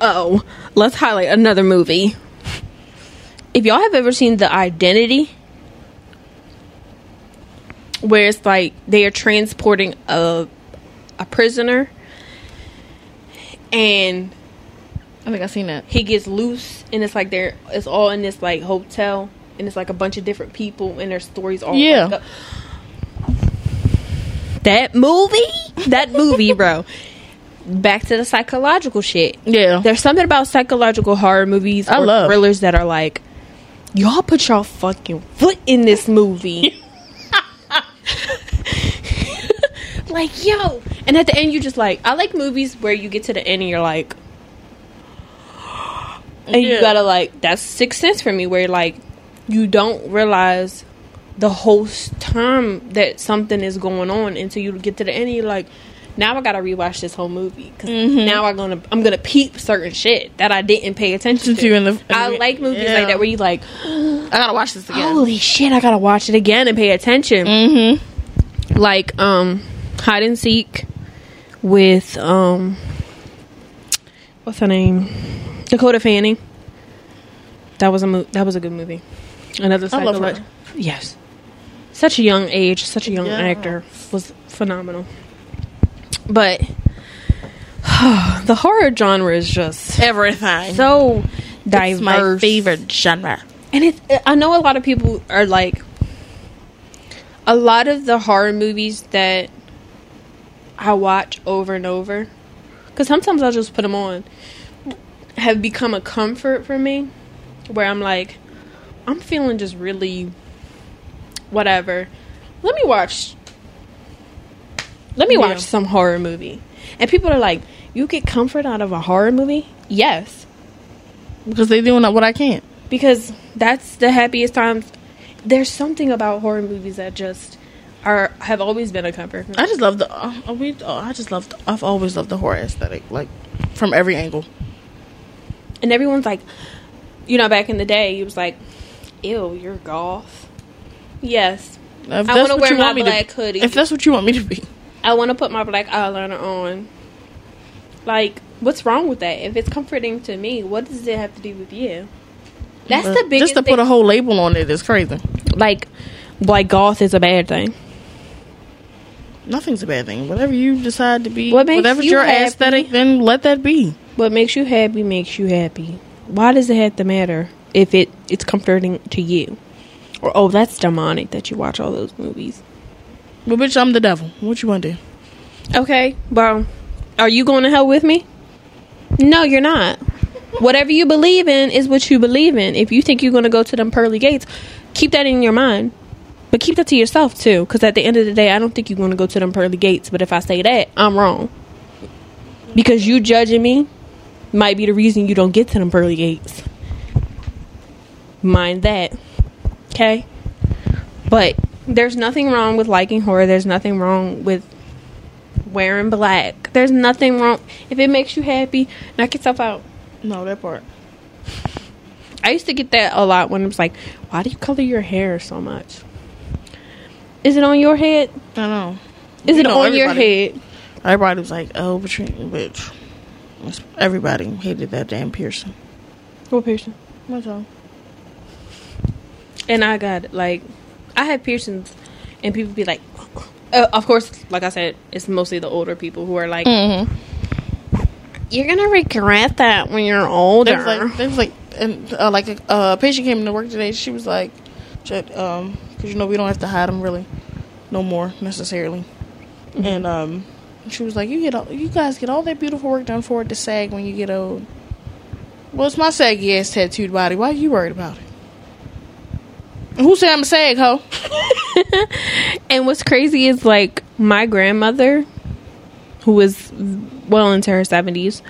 S1: Oh. Let's highlight another movie. If y'all have ever seen The Identity, where it's like they are transporting a a prisoner and
S2: I think I seen that.
S1: he gets loose and it's like they're it's all in this like hotel and it's like a bunch of different people and their stories all
S2: Yeah.
S1: like, that movie that movie bro back to the psychological shit
S2: Yeah.
S1: there's something about psychological horror movies
S2: I
S1: or
S2: love.
S1: thrillers that are like y'all put y'all fucking foot in this movie. <laughs> Like yo. And at the end you just like i like movies where you get to the end and you're like and you gotta like that's sixth sense for me where like you don't realize the whole time that something is going on until you get to the end and you're like now i gotta rewatch this whole movie because
S2: Mm-hmm.
S1: now i'm gonna i'm gonna peep certain shit that i didn't pay attention
S2: To in the- in
S1: i
S2: the-
S1: like movies
S2: yeah.
S1: like that where you like <gasps>
S2: I gotta watch this again.
S1: holy shit i gotta watch it again and pay attention
S2: Mm-hmm.
S1: like um hide and seek with um what's her name dakota fanning that was a mo- that was a good movie another
S2: I love her.
S1: psycholo- yes such a young age such a young
S2: Yes.
S1: actor was phenomenal but <sighs> the horror genre is just
S2: Everything.
S1: so diverse
S2: It's my favorite genre.
S1: and it i know a lot of people are like a lot of the horror movies that i watch over and over because sometimes i'll just put them on have become a comfort for me where i'm like i'm feeling just really whatever let me watch let me
S2: Yeah.
S1: watch some horror movie and people are like you get comfort out of a horror movie yes
S2: Because they're doing what I can't.
S1: because that's the happiest times. There's something about horror movies that just are have always been a comfort.
S2: I just love the. Uh, we. Uh, I just love. I've always loved the horror aesthetic, like from every angle.
S1: And everyone's like, you know, back in the day, it was like, "Ew, you're goth." Yes,
S2: If
S1: I wanna
S2: what
S1: wear my
S2: want
S1: black
S2: to,
S1: hoodie.
S2: If that's what you want me to be,
S1: I want to put my black eyeliner on. Like, what's wrong with that? If it's comforting to me, what does it have to do with you? That's the biggest.
S2: just to put a whole label on it is crazy.
S1: like, like goth is a bad thing.
S2: Nothing's a bad thing. Whatever you decide to be,
S1: What makes
S2: whatever's
S1: you
S2: your
S1: happy?
S2: aesthetic, then let that be.
S1: What makes you happy makes you happy. Why does it have to matter if it it's comforting to you? Or oh, that's demonic that you watch all those movies.
S2: But bitch, I'm the devil. What you want to do?
S1: Okay, bro. are you going to hell with me? No, you're not. Whatever you believe in is what you believe in. If you think you're going to go to them pearly gates, keep that in your mind. But keep that to yourself too, because at the end of the day, I don't think you're going to go to them pearly gates. But if I say that, I'm wrong. Because you judging me might be the reason you don't get to them pearly gates. Mind that. Okay? But there's nothing wrong with liking horror. There's nothing wrong with wearing black. There's nothing wrong. If it makes you happy, knock yourself out.
S2: No, that part.
S1: I used to get that a lot when it was like, why do you color your hair so much? Is it on your head?
S2: I don't know.
S1: Is
S2: You
S1: it
S2: know,
S1: on your head?
S2: Everybody was like, "Oh, but you- bitch." Everybody hated that damn piercing.
S1: What piercing?
S2: My all.
S1: And I got like, I had piercings, and people be like, uh, of course, like I said, it's mostly the older people who are like,
S2: Mm-hmm.
S1: you're gonna regret that when you're older.
S2: They was like, they was like, and uh, like a uh, patient came into work today. She was like, "Jet, um, because you know we don't have to hide them really, no more necessarily." And um, she was like, "You get all, you guys get all that beautiful work done for it to sag when you get old." Well, it's my saggy ass tattooed body. Why are you worried about it? Who said I'm a sag hoe? <laughs>
S1: And what's crazy is like my grandmother, who was well into her seventies,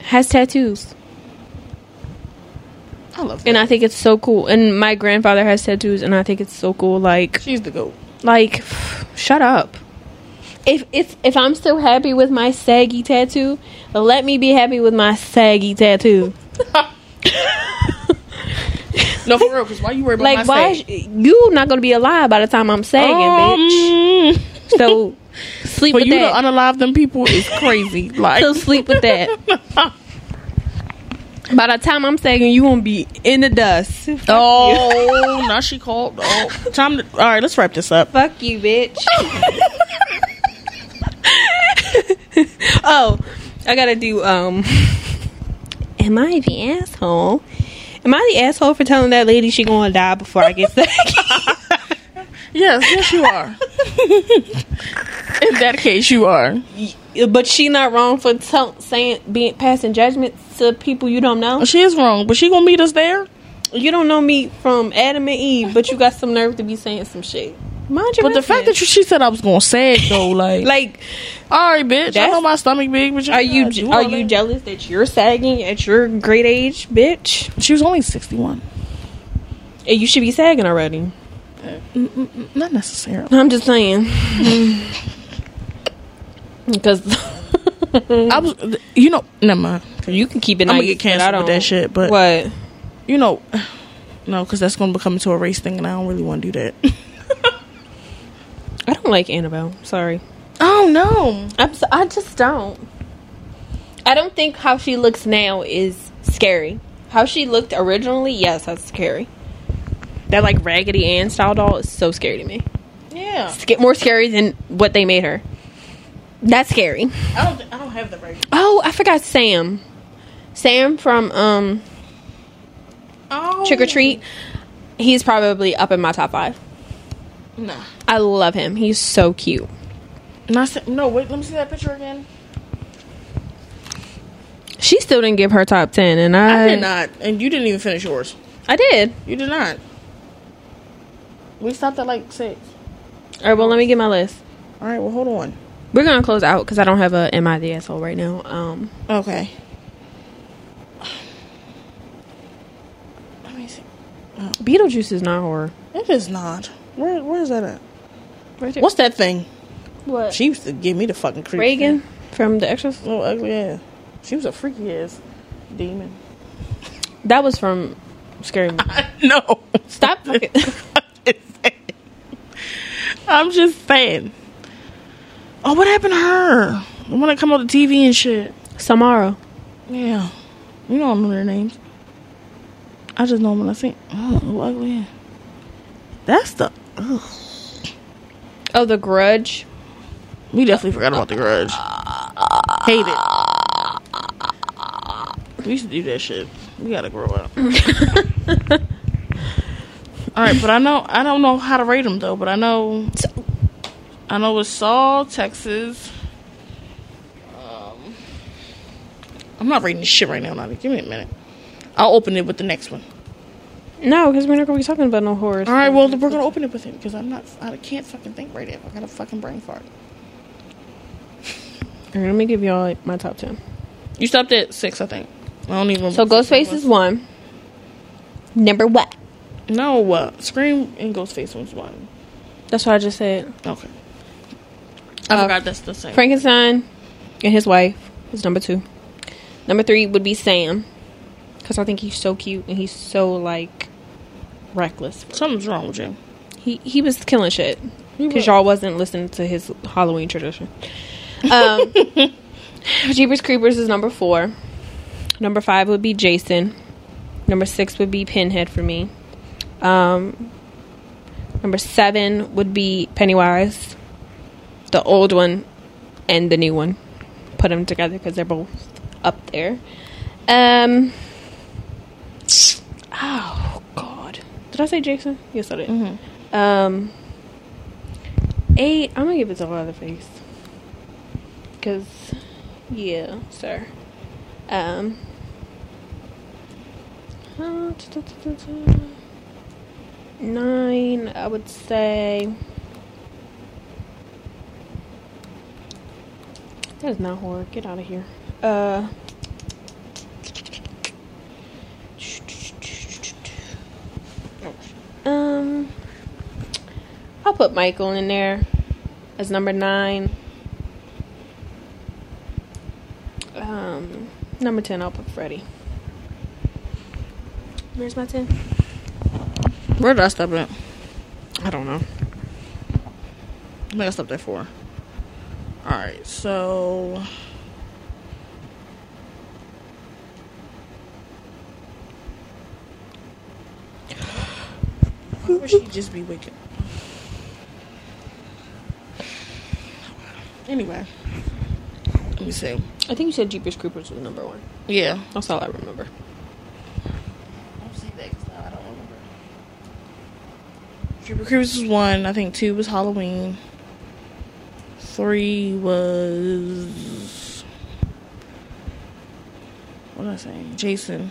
S1: has tattoos.
S2: I love that.
S1: and I think it's so cool. And my grandfather has tattoos, and I think it's so cool. Like,
S2: she's the goat.
S1: like, shut up. If if if I'm still happy with my saggy tattoo, let me be happy with my saggy tattoo. <laughs> <laughs>
S2: No, for real. Because why you worry about
S1: Like,
S2: my
S1: why?
S2: sag?
S1: You not gonna be alive by the time I'm sagging, bitch.
S2: Um, <laughs>
S1: So sleep
S2: For
S1: with
S2: you
S1: that.
S2: to unalive them people is crazy. <laughs> Like,
S1: so sleep with that. <laughs> By the time I'm sagging, you won't be in the dust.
S2: Oh, now she called. Oh, time to. All right, let's wrap this up.
S1: Fuck you, bitch. oh, I gotta do. Um, am I the asshole? Am I the asshole for telling that lady she gonna die before I get sick? <laughs>
S2: Yes, yes, you are. In that case, you are.
S1: but she not wrong for tell, saying being passing judgment to people you don't know.
S2: She is wrong, but she gonna meet us there.
S1: You don't know me from Adam and Eve, but you got some nerve to be saying some shit. Mind your
S2: But the fact that you, she said I was gonna sag though, <laughs> like,
S1: like,
S2: all right, bitch, I
S1: That's-
S2: know my stomach big, but you
S1: are you are you jealous that you're sagging at your great age, bitch?
S2: She was only sixty one.
S1: And you should be sagging already.
S2: Mm, mm, mm, not necessarily.
S1: I'm just saying. <laughs> Because
S2: I was, you know, never mind.
S1: you can keep it
S2: I'ma
S1: nice.
S2: get
S1: but I
S2: canceled with
S1: don't.
S2: that shit, but-
S1: what?
S2: You know, <sighs> no, because that's gonna become into a race thing, and I don't really want to do that. <laughs>
S1: I don't like Annabelle. Sorry.
S2: oh no,
S1: I'm so, I just don't. I don't think how she looks now is scary. How she looked originally, yes, that's scary. That like Raggedy Ann style doll is so scary to me.
S2: yeah,
S1: Sca- more scary than what they made her. That's scary.
S2: I don't, thi- I don't have the right.
S1: Oh, I forgot Sam. Sam from um
S2: Oh,
S1: Trick or Treat. He's probably up in my top five.
S2: Nah,
S1: I love him. He's so cute.
S2: not sa- no. Wait, let me see that picture again.
S1: She still didn't give her top ten, and I
S2: I did not, and you didn't even finish yours.
S1: I did.
S2: You did not. We stopped at like six.
S1: All right. Well, let me get my list.
S2: All right, well, hold on.
S1: We're gonna close out because I don't have a "Am I the asshole" right now. Um,
S2: Okay. Let me see.
S1: Beetlejuice is not horror.
S2: It is not. Where Where is that at?
S1: Right there.
S2: What's that thing?
S1: what?
S2: She used to give me the fucking creep.
S1: Regan from The Exorcist.
S2: Oh, ugly ass. She was a freaky ass demon.
S1: That was from Scary Movie. <laughs>
S2: no.
S1: Stop. <laughs> fucking-
S2: I'm just saying. Oh, what happened to her? The one that come on the TV and shit.
S1: Samara.
S2: Yeah. You don't know their names. I just know them when I see. Oh, ugly. That's the. Ugh.
S1: Oh, The Grudge.
S2: We definitely forgot about the grudge. Hate it. We used to do that shit. We gotta grow up. <laughs> All right, but I know I don't know how to rate them though. But I know I know it's Saw, Texas. Um, I'm not rating this shit right now. Nadia. Give me a minute. I'll open it with the next one.
S1: No, because we're not gonna be talking about no horror.
S2: All right, well we're gonna open it with him because I'm not. I can't fucking think right now. I got a fucking brain fart.
S1: All right, let me give y'all my top ten.
S2: You stopped at six, I think. I don't even.
S1: So Ghostface is one. Number what?
S2: No, uh, Scream and Ghostface was one.
S1: That's what I just said.
S2: Okay. I
S1: Uh,
S2: forgot that's the same.
S1: Frankenstein and his wife is number two. Number three would be Sam, because I think he's so cute and he's so like reckless.
S2: Something's wrong with you.
S1: He he was killing shit because y'all wasn't listening to his Halloween tradition. Um, <laughs> Jeepers Creepers is number four. Number five would be Jason. Number six would be Pinhead for me. Um, number seven would be Pennywise, the old one and the new one. Put them together because they're both up there. Um. Oh! Did I say Jason? Yes, I did.
S2: Mm-hmm.
S1: Um, eight. I'm gonna give it to Leatherface. Cause, yeah, sir. Um. uh. Nine. I would say. That is not horror. Get out of here. Uh. Um, I'll put Michael in there as number nine. Um, number ten, I'll put Freddy. Where's my ten?
S2: Where did I stop at?
S1: I don't know.
S2: I think I stopped at four. All right, so. I wish he'd just be wicked. Anyway, let me see.
S1: I think you said Jeepers Creepers was number one.
S2: Yeah.
S1: That's all I remember.
S2: I'll see that 'cause now I don't remember. Jeepers Creepers was one. I think two was Halloween. Three was what did I say? Jason.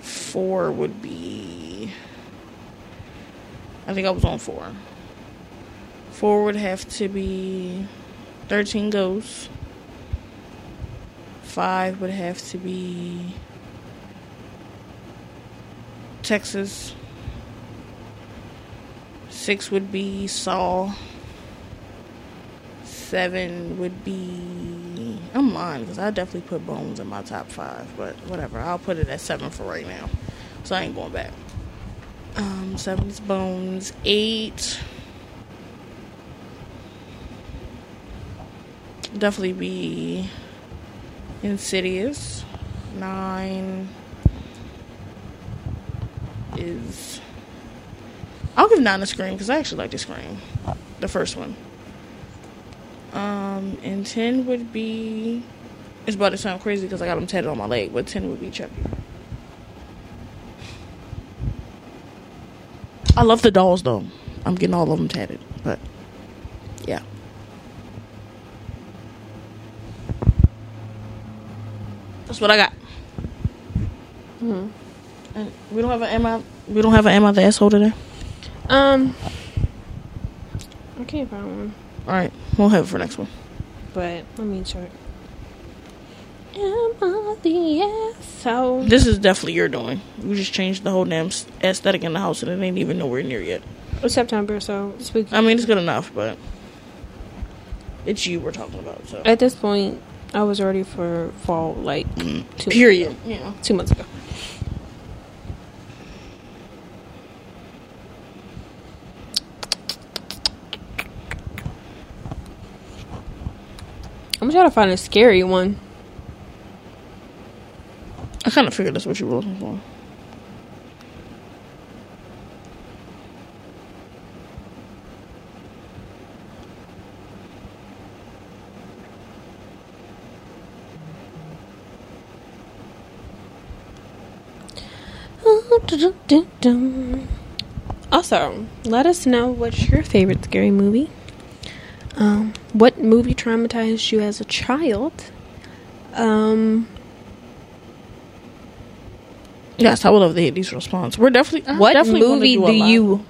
S2: Four would be. I think I was on four. Four would have to be Thirteen Ghosts. Five would have to be Texas. Six would be Saw. Seven would be. I'm lying because I definitely put Bones in my top five, but whatever. I'll put it at seven for right now. So I ain't going back. Um, seven is Bones. Eight. Definitely be Insidious. Nine is. I'll give nine a Scream because I actually like the Scream, the first one. Um, and ten would be. It's about to sound crazy because I got them tatted on my leg, but ten would be Chucky. I love the dolls though. I'm getting all of them tatted, but yeah. That's what I got.
S1: Hmm.
S2: And we don't have an Emma. We don't have an Emma the asshole today.
S1: Um, I can't find one,
S2: All right, we'll have it for next one.
S1: but let me check. Am I the asshole?
S2: This is definitely your doing. We just changed the whole damn aesthetic in the house, and it ain't even nowhere near yet.
S1: It's September, so spooky.
S2: I mean, it's good enough, but it's you we're talking about. So
S1: At this point, I was ready for fall, like mm. two
S2: period. Yeah.
S1: two months ago. I'm trying to find a scary one.
S2: I kind of figured that's what you were looking for.
S1: Also, let us know what's your favorite scary movie. Um, what movie traumatized you as a child? Um,
S2: Yes, I would love to hear these response. We're definitely I'm
S1: what
S2: definitely
S1: movie
S2: do,
S1: do you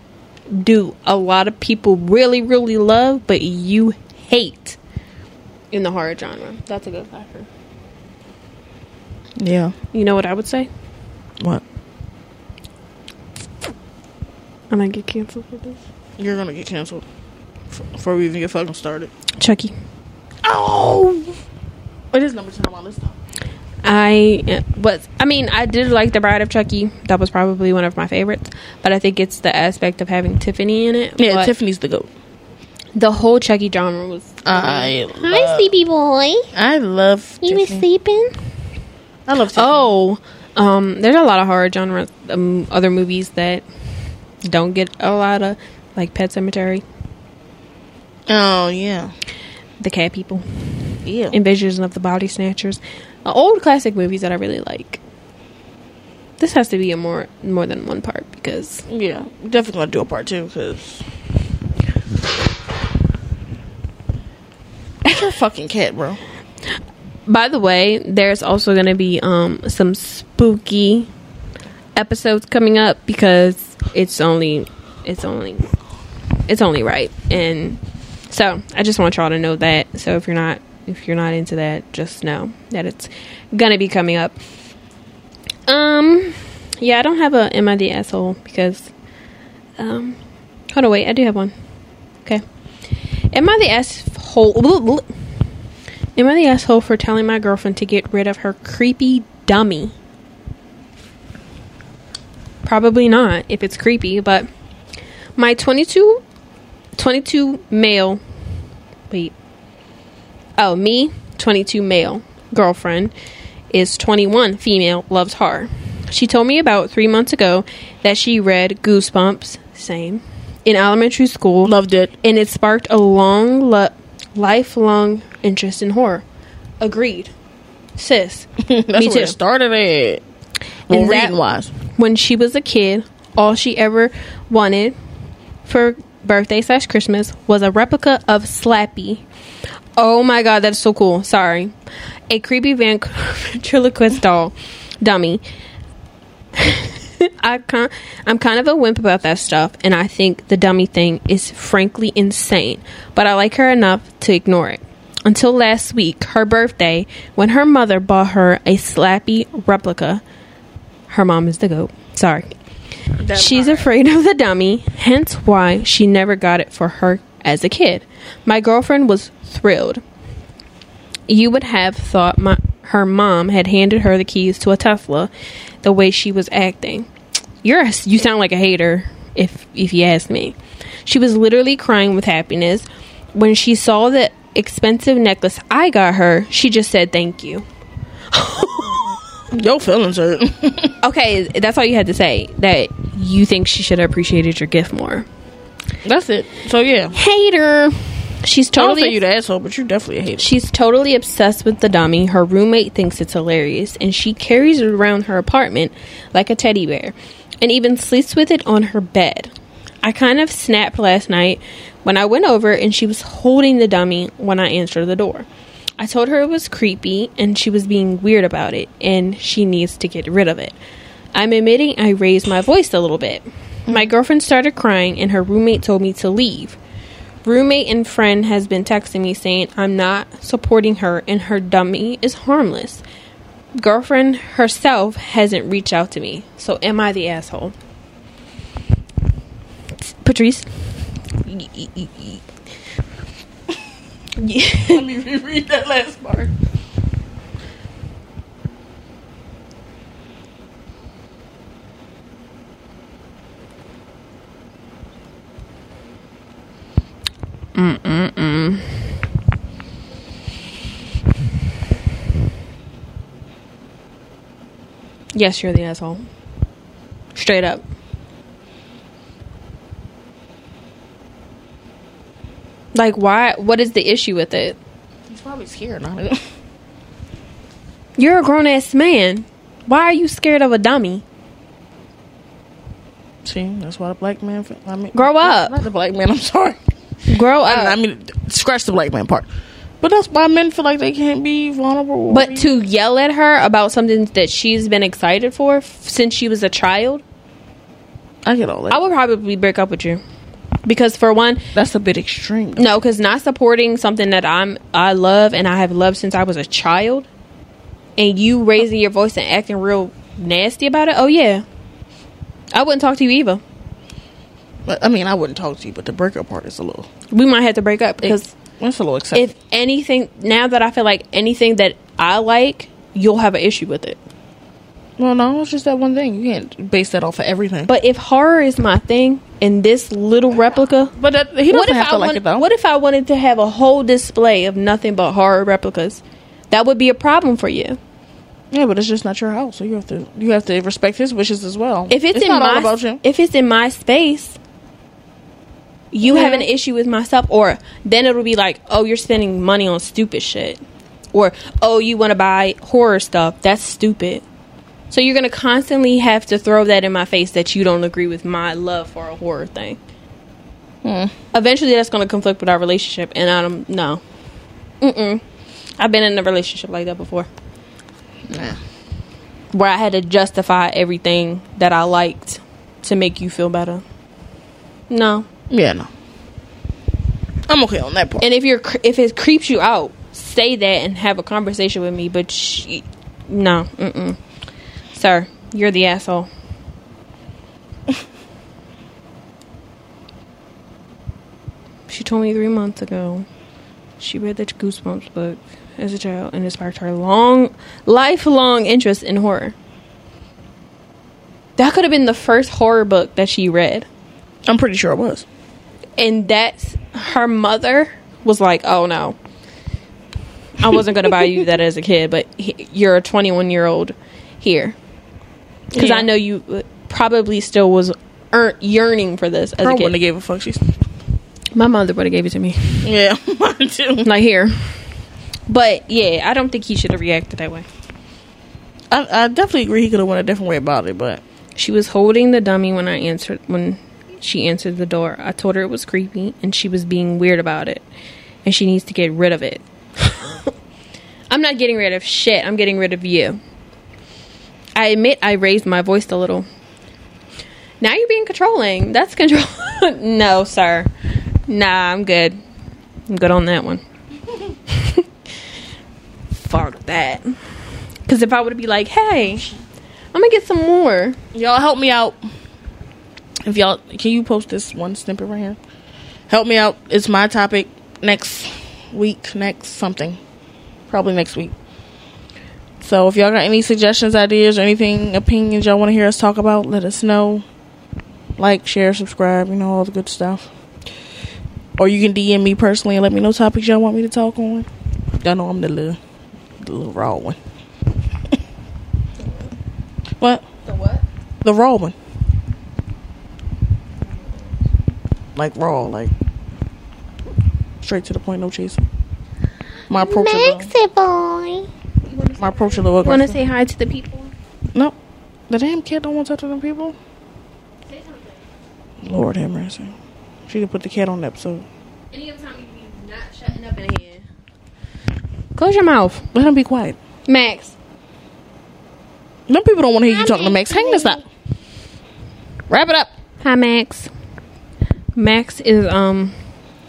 S1: do a lot of people really, really love, but you hate in the horror genre? That's a good factor.
S2: Yeah.
S1: You know what I would say?
S2: What?
S1: I might get canceled for this.
S2: You're gonna get canceled before we even get fucking started.
S1: Chucky.
S2: Oh. It is number ten on my list. Though.
S1: I uh, was. I mean, I did like the Bride of Chucky. That was probably one of my favorites. But I think it's the aspect of having Tiffany in it.
S2: Yeah,
S1: But
S2: Tiffany's the goat.
S1: The whole Chucky genre was.
S2: I
S3: Hi,
S2: love,
S3: sleepy boy.
S2: I love
S3: You was
S2: Tiffany.
S3: sleeping?
S2: I love Tiffany.
S1: Oh, um, there's a lot of horror genre um, other movies that don't get a lot of like Pet Sematary,
S2: Oh yeah.
S1: The Cat People,
S2: Yeah.
S1: Invasion of the Body Snatchers, old classic movies that I really like. This has to be a more more than one part because
S2: Yeah, definitely gonna do a part two because. Your fucking cat, bro?
S1: By the way, there's also going to be um some spooky episodes coming up because it's only it's only it's only right. And so, I just want y'all to know that. So if you're not if you're not into that, just know that it's to be coming up. Um yeah, I don't have a am I the asshole because um Hold on, wait. I do have one. Okay. Am I the asshole? Am I the asshole for telling my girlfriend to get rid of her creepy dummy? Probably not if it's creepy, but my 22, 22 male, wait, oh, me, 22 male girlfriend is 21 female, loves horror. She told me about three months ago that she read Goosebumps, same, in elementary school.
S2: Loved it.
S1: And it sparked a long, lo- lifelong interest in horror. Agreed. Sis. <laughs>
S2: That's
S1: me
S2: where
S1: too.
S2: it started at. Well,
S1: And that-
S2: reading wise.
S1: When she was a kid, all she ever wanted for birthday slash Christmas was a replica of Slappy. Oh my god, that's so cool. Sorry. A creepy <laughs> ventriloquist doll dummy. <laughs> I can't. I'm kind of a wimp about that stuff, and I think the dummy thing is frankly insane. But I like her enough to ignore it. Until last week, her birthday, when her mother bought her a Slappy replica. Her mom is the goat. Sorry. She's afraid of the dummy, hence why she never got it for her as a kid. My girlfriend was thrilled. You would have thought my, her mom had handed her the keys to a Tesla the way she was acting. You're a, you sound like a hater if if you ask me. She was literally crying with happiness when she saw the expensive necklace I got her. She just said thank you. <laughs>
S2: Your feelings hurt. <laughs>
S1: Okay, that's all you had to say. That you think she should have appreciated your gift more.
S2: That's it. So yeah.
S1: Hater. She's
S2: I don't say
S1: totally
S2: you the asshole, but you're definitely a hater.
S1: She's totally obsessed with the dummy. Her roommate thinks it's hilarious, and she carries it around her apartment like a teddy bear, and even sleeps with it on her bed. I kind of snapped last night when I went over and she was holding the dummy when I answered the door. I told her it was creepy and she was being weird about it, and she needs to get rid of it. I'm admitting I raised my voice a little bit. My girlfriend started crying, and her roommate told me to leave. Roommate and friend has been texting me saying I'm not supporting her and her dummy is harmless. Girlfriend herself hasn't reached out to me. So am I the asshole? Patrice?
S2: Let me reread that last part.
S1: Yes, you're the asshole. Straight up. Like why what is the issue with it?
S2: He's probably scared, not it. <laughs>
S1: You're a grown ass man. Why are you scared of a dummy?
S2: See, that's why the black man. I mean,
S1: Grow up.
S2: Not the black man. I'm sorry.
S1: Grow up.
S2: I, I mean, scratch the black man part. But that's why men feel like they can't be vulnerable.
S1: But to yell at her about something that she's been excited for f- since she was a child,
S2: I get all that.
S1: I would probably break up with you. Because for one,
S2: that's a bit extreme.
S1: no, because not supporting something that I'm I love and I have loved since I was a child, and you raising your voice and acting real nasty about it. Oh yeah, I wouldn't talk to you either.
S2: But, I mean, I wouldn't talk to you, but the breakup part is a little.
S1: We might have to break up because
S2: That's a little excessive.
S1: if anything, now that I feel like anything that I like, you'll have an issue with it.
S2: well, no, it's just that one thing. You can't base that off of everything.
S1: But if horror is my thing and this little replica,
S2: but that, he doesn't
S1: what if
S2: have
S1: I
S2: to like
S1: want-
S2: it though.
S1: What if I wanted to have a whole display of nothing but horror replicas? That would be a problem for you.
S2: yeah, but it's just not your house, so you have to you have to respect his wishes as well.
S1: If it's, in
S2: not
S1: my
S2: all about you,
S1: if it's in my space, you
S2: Yeah.
S1: have an issue with my stuff, or then it'll be like, oh, you're spending money on stupid shit, or oh, you want to buy horror stuff. That's stupid. So you're gonna constantly have to throw that in my face that you don't agree with my love for a horror thing.
S2: Hmm.
S1: Eventually, that's gonna conflict with our relationship, and I don't know. Mm-mm. I've been in a relationship like that before,
S2: nah.
S1: where I had to justify everything that I liked to make you feel better. No,
S2: yeah, no. I'm okay on that part.
S1: and if you're if it creeps you out, say that and have a conversation with me. But sh- no, mm-mm. sir, you're the asshole. <laughs> She told me three months ago she read the Goosebumps book as a child and it sparked her long, lifelong interest in horror. That could have been the first horror book that she read.
S2: I'm pretty sure it was.
S1: And that's her mother was like, "Oh no, I wasn't going to buy you that as a kid, but he, you're a 21 year old here because
S2: Yeah.
S1: I know you uh, probably still was earn, yearning for this as
S2: Her
S1: a
S2: wouldn't have gave a fuck. She's
S1: My mother would have gave it to me,
S2: yeah, <laughs> mine too.
S1: like here. But yeah, I don't think he should have reacted that way.
S2: I, I definitely agree. He could have went a different way about it, but
S1: She was holding the dummy when I answered when she answered the door. I told her it was creepy and she was being weird about it and she needs to get rid of it. <laughs> I'm not getting rid of shit. I'm getting rid of you. I admit I raised my voice a little. Now you're being controlling. That's control. <laughs> no, sir. Nah, I'm good. I'm good on that one. <laughs> Fuck that. Because if I would be like, hey, I'm gonna get some more.
S2: y'all help me out. If y'all can you post this one snippet right here? Help me out. It's my topic next week, next something. Probably next week. So if y'all got any suggestions, ideas, or anything, opinions y'all want to hear us talk about, let us know. Like, share, subscribe, you know, all the good stuff. Or you can DM me personally and let me know topics y'all want me to talk on. Y'all know I'm the little, the little raw one. <laughs> what?
S1: The what?
S2: The raw one. Like raw, like straight to the point, no chasing. My approach a little,
S3: boy.
S2: my approach a little
S1: Want to say hi to the people?
S2: No. The damn kid don't want to talk to them people. Lord have mercy. She could put the cat on the episode.
S1: Any other time you be not shutting up in here. Close your mouth,
S2: Let him be quiet.
S1: Max.
S2: Them people don't want to hear you talking to Max. Hang this up. Wrap it up.
S1: Hi, Max. Max is um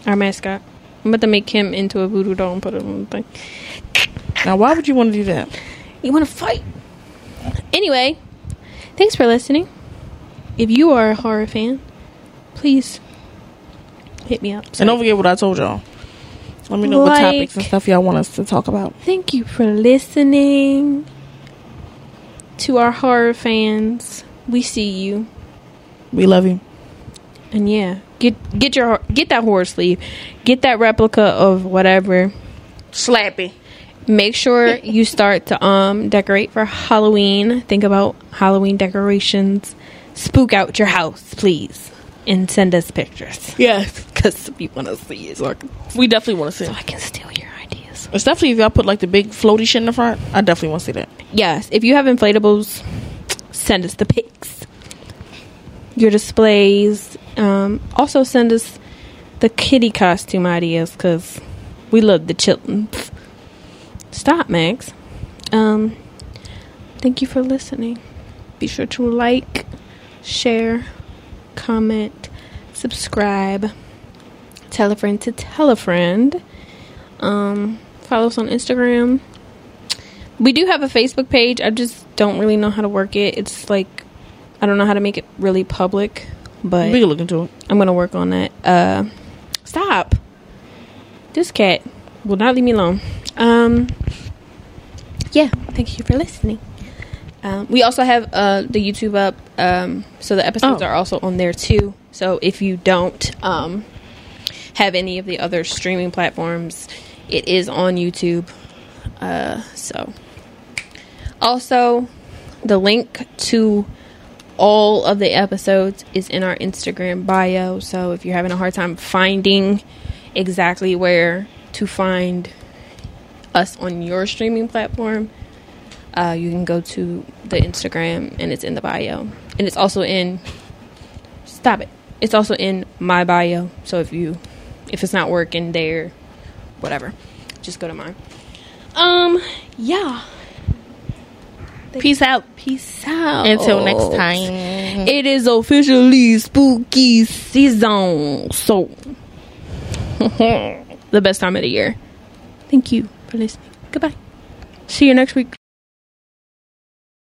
S1: our mascot. I'm about to make him into a voodoo doll and put it on the thing.
S2: Now, why would you want to do that?
S1: You want to fight? Anyway, thanks for listening. If you are a horror fan, please hit me up.
S2: And don't forget what I told y'all. Let me know what topics and stuff y'all want us to talk about.
S1: Thank you for listening to our horror fans. We see you.
S2: We love you.
S1: And yeah, get get your get that horror sleeve. Get that replica of whatever.
S2: Slappy.
S1: Make sure <laughs> you start to um decorate for Halloween. Think about Halloween decorations. Spook out your house, please. And send us pictures.
S2: Yes. <laughs>
S1: Because we want to see it. So I, can,
S2: We definitely want to see
S1: so
S2: it.
S1: I can steal your ideas.
S2: definitely if y'all put like the big floaty shit in the front. I definitely want to see that.
S1: Yes, if you have inflatables, send us the pics. Your displays. Um, also send us the kitty costume ideas because we love the children's. Stop, Max. Um, thank you for listening. Be sure to like, share, comment, subscribe, tell a friend to tell a friend. Um, follow us on Instagram. We do have a Facebook page. I just don't really know how to work it. It's like I don't know how to make it really public, but
S2: We can look into it.
S1: I'm gonna work on that. Uh, stop. This cat will not leave me alone. Um, yeah. Thank you for listening. Um, we also have uh, the YouTube up, um, so the episodes
S2: Oh.
S1: are also on there too. So if you don't um, have any of the other streaming platforms, it is on YouTube. Uh, so also the link to all of the episodes is in our Instagram bio. So if you're having a hard time finding exactly where to find us on your streaming platform, uh, you can go to the Instagram and it's in the bio. And it's also in stop it. It's also in my bio. So if you if it's not working there, whatever. Just go to mine. Um yeah.
S2: Peace out.
S1: Peace out.
S2: Until next time.
S1: It is officially spooky season. So, <laughs> the best time of the year. Thank you for listening. Goodbye. See you next week.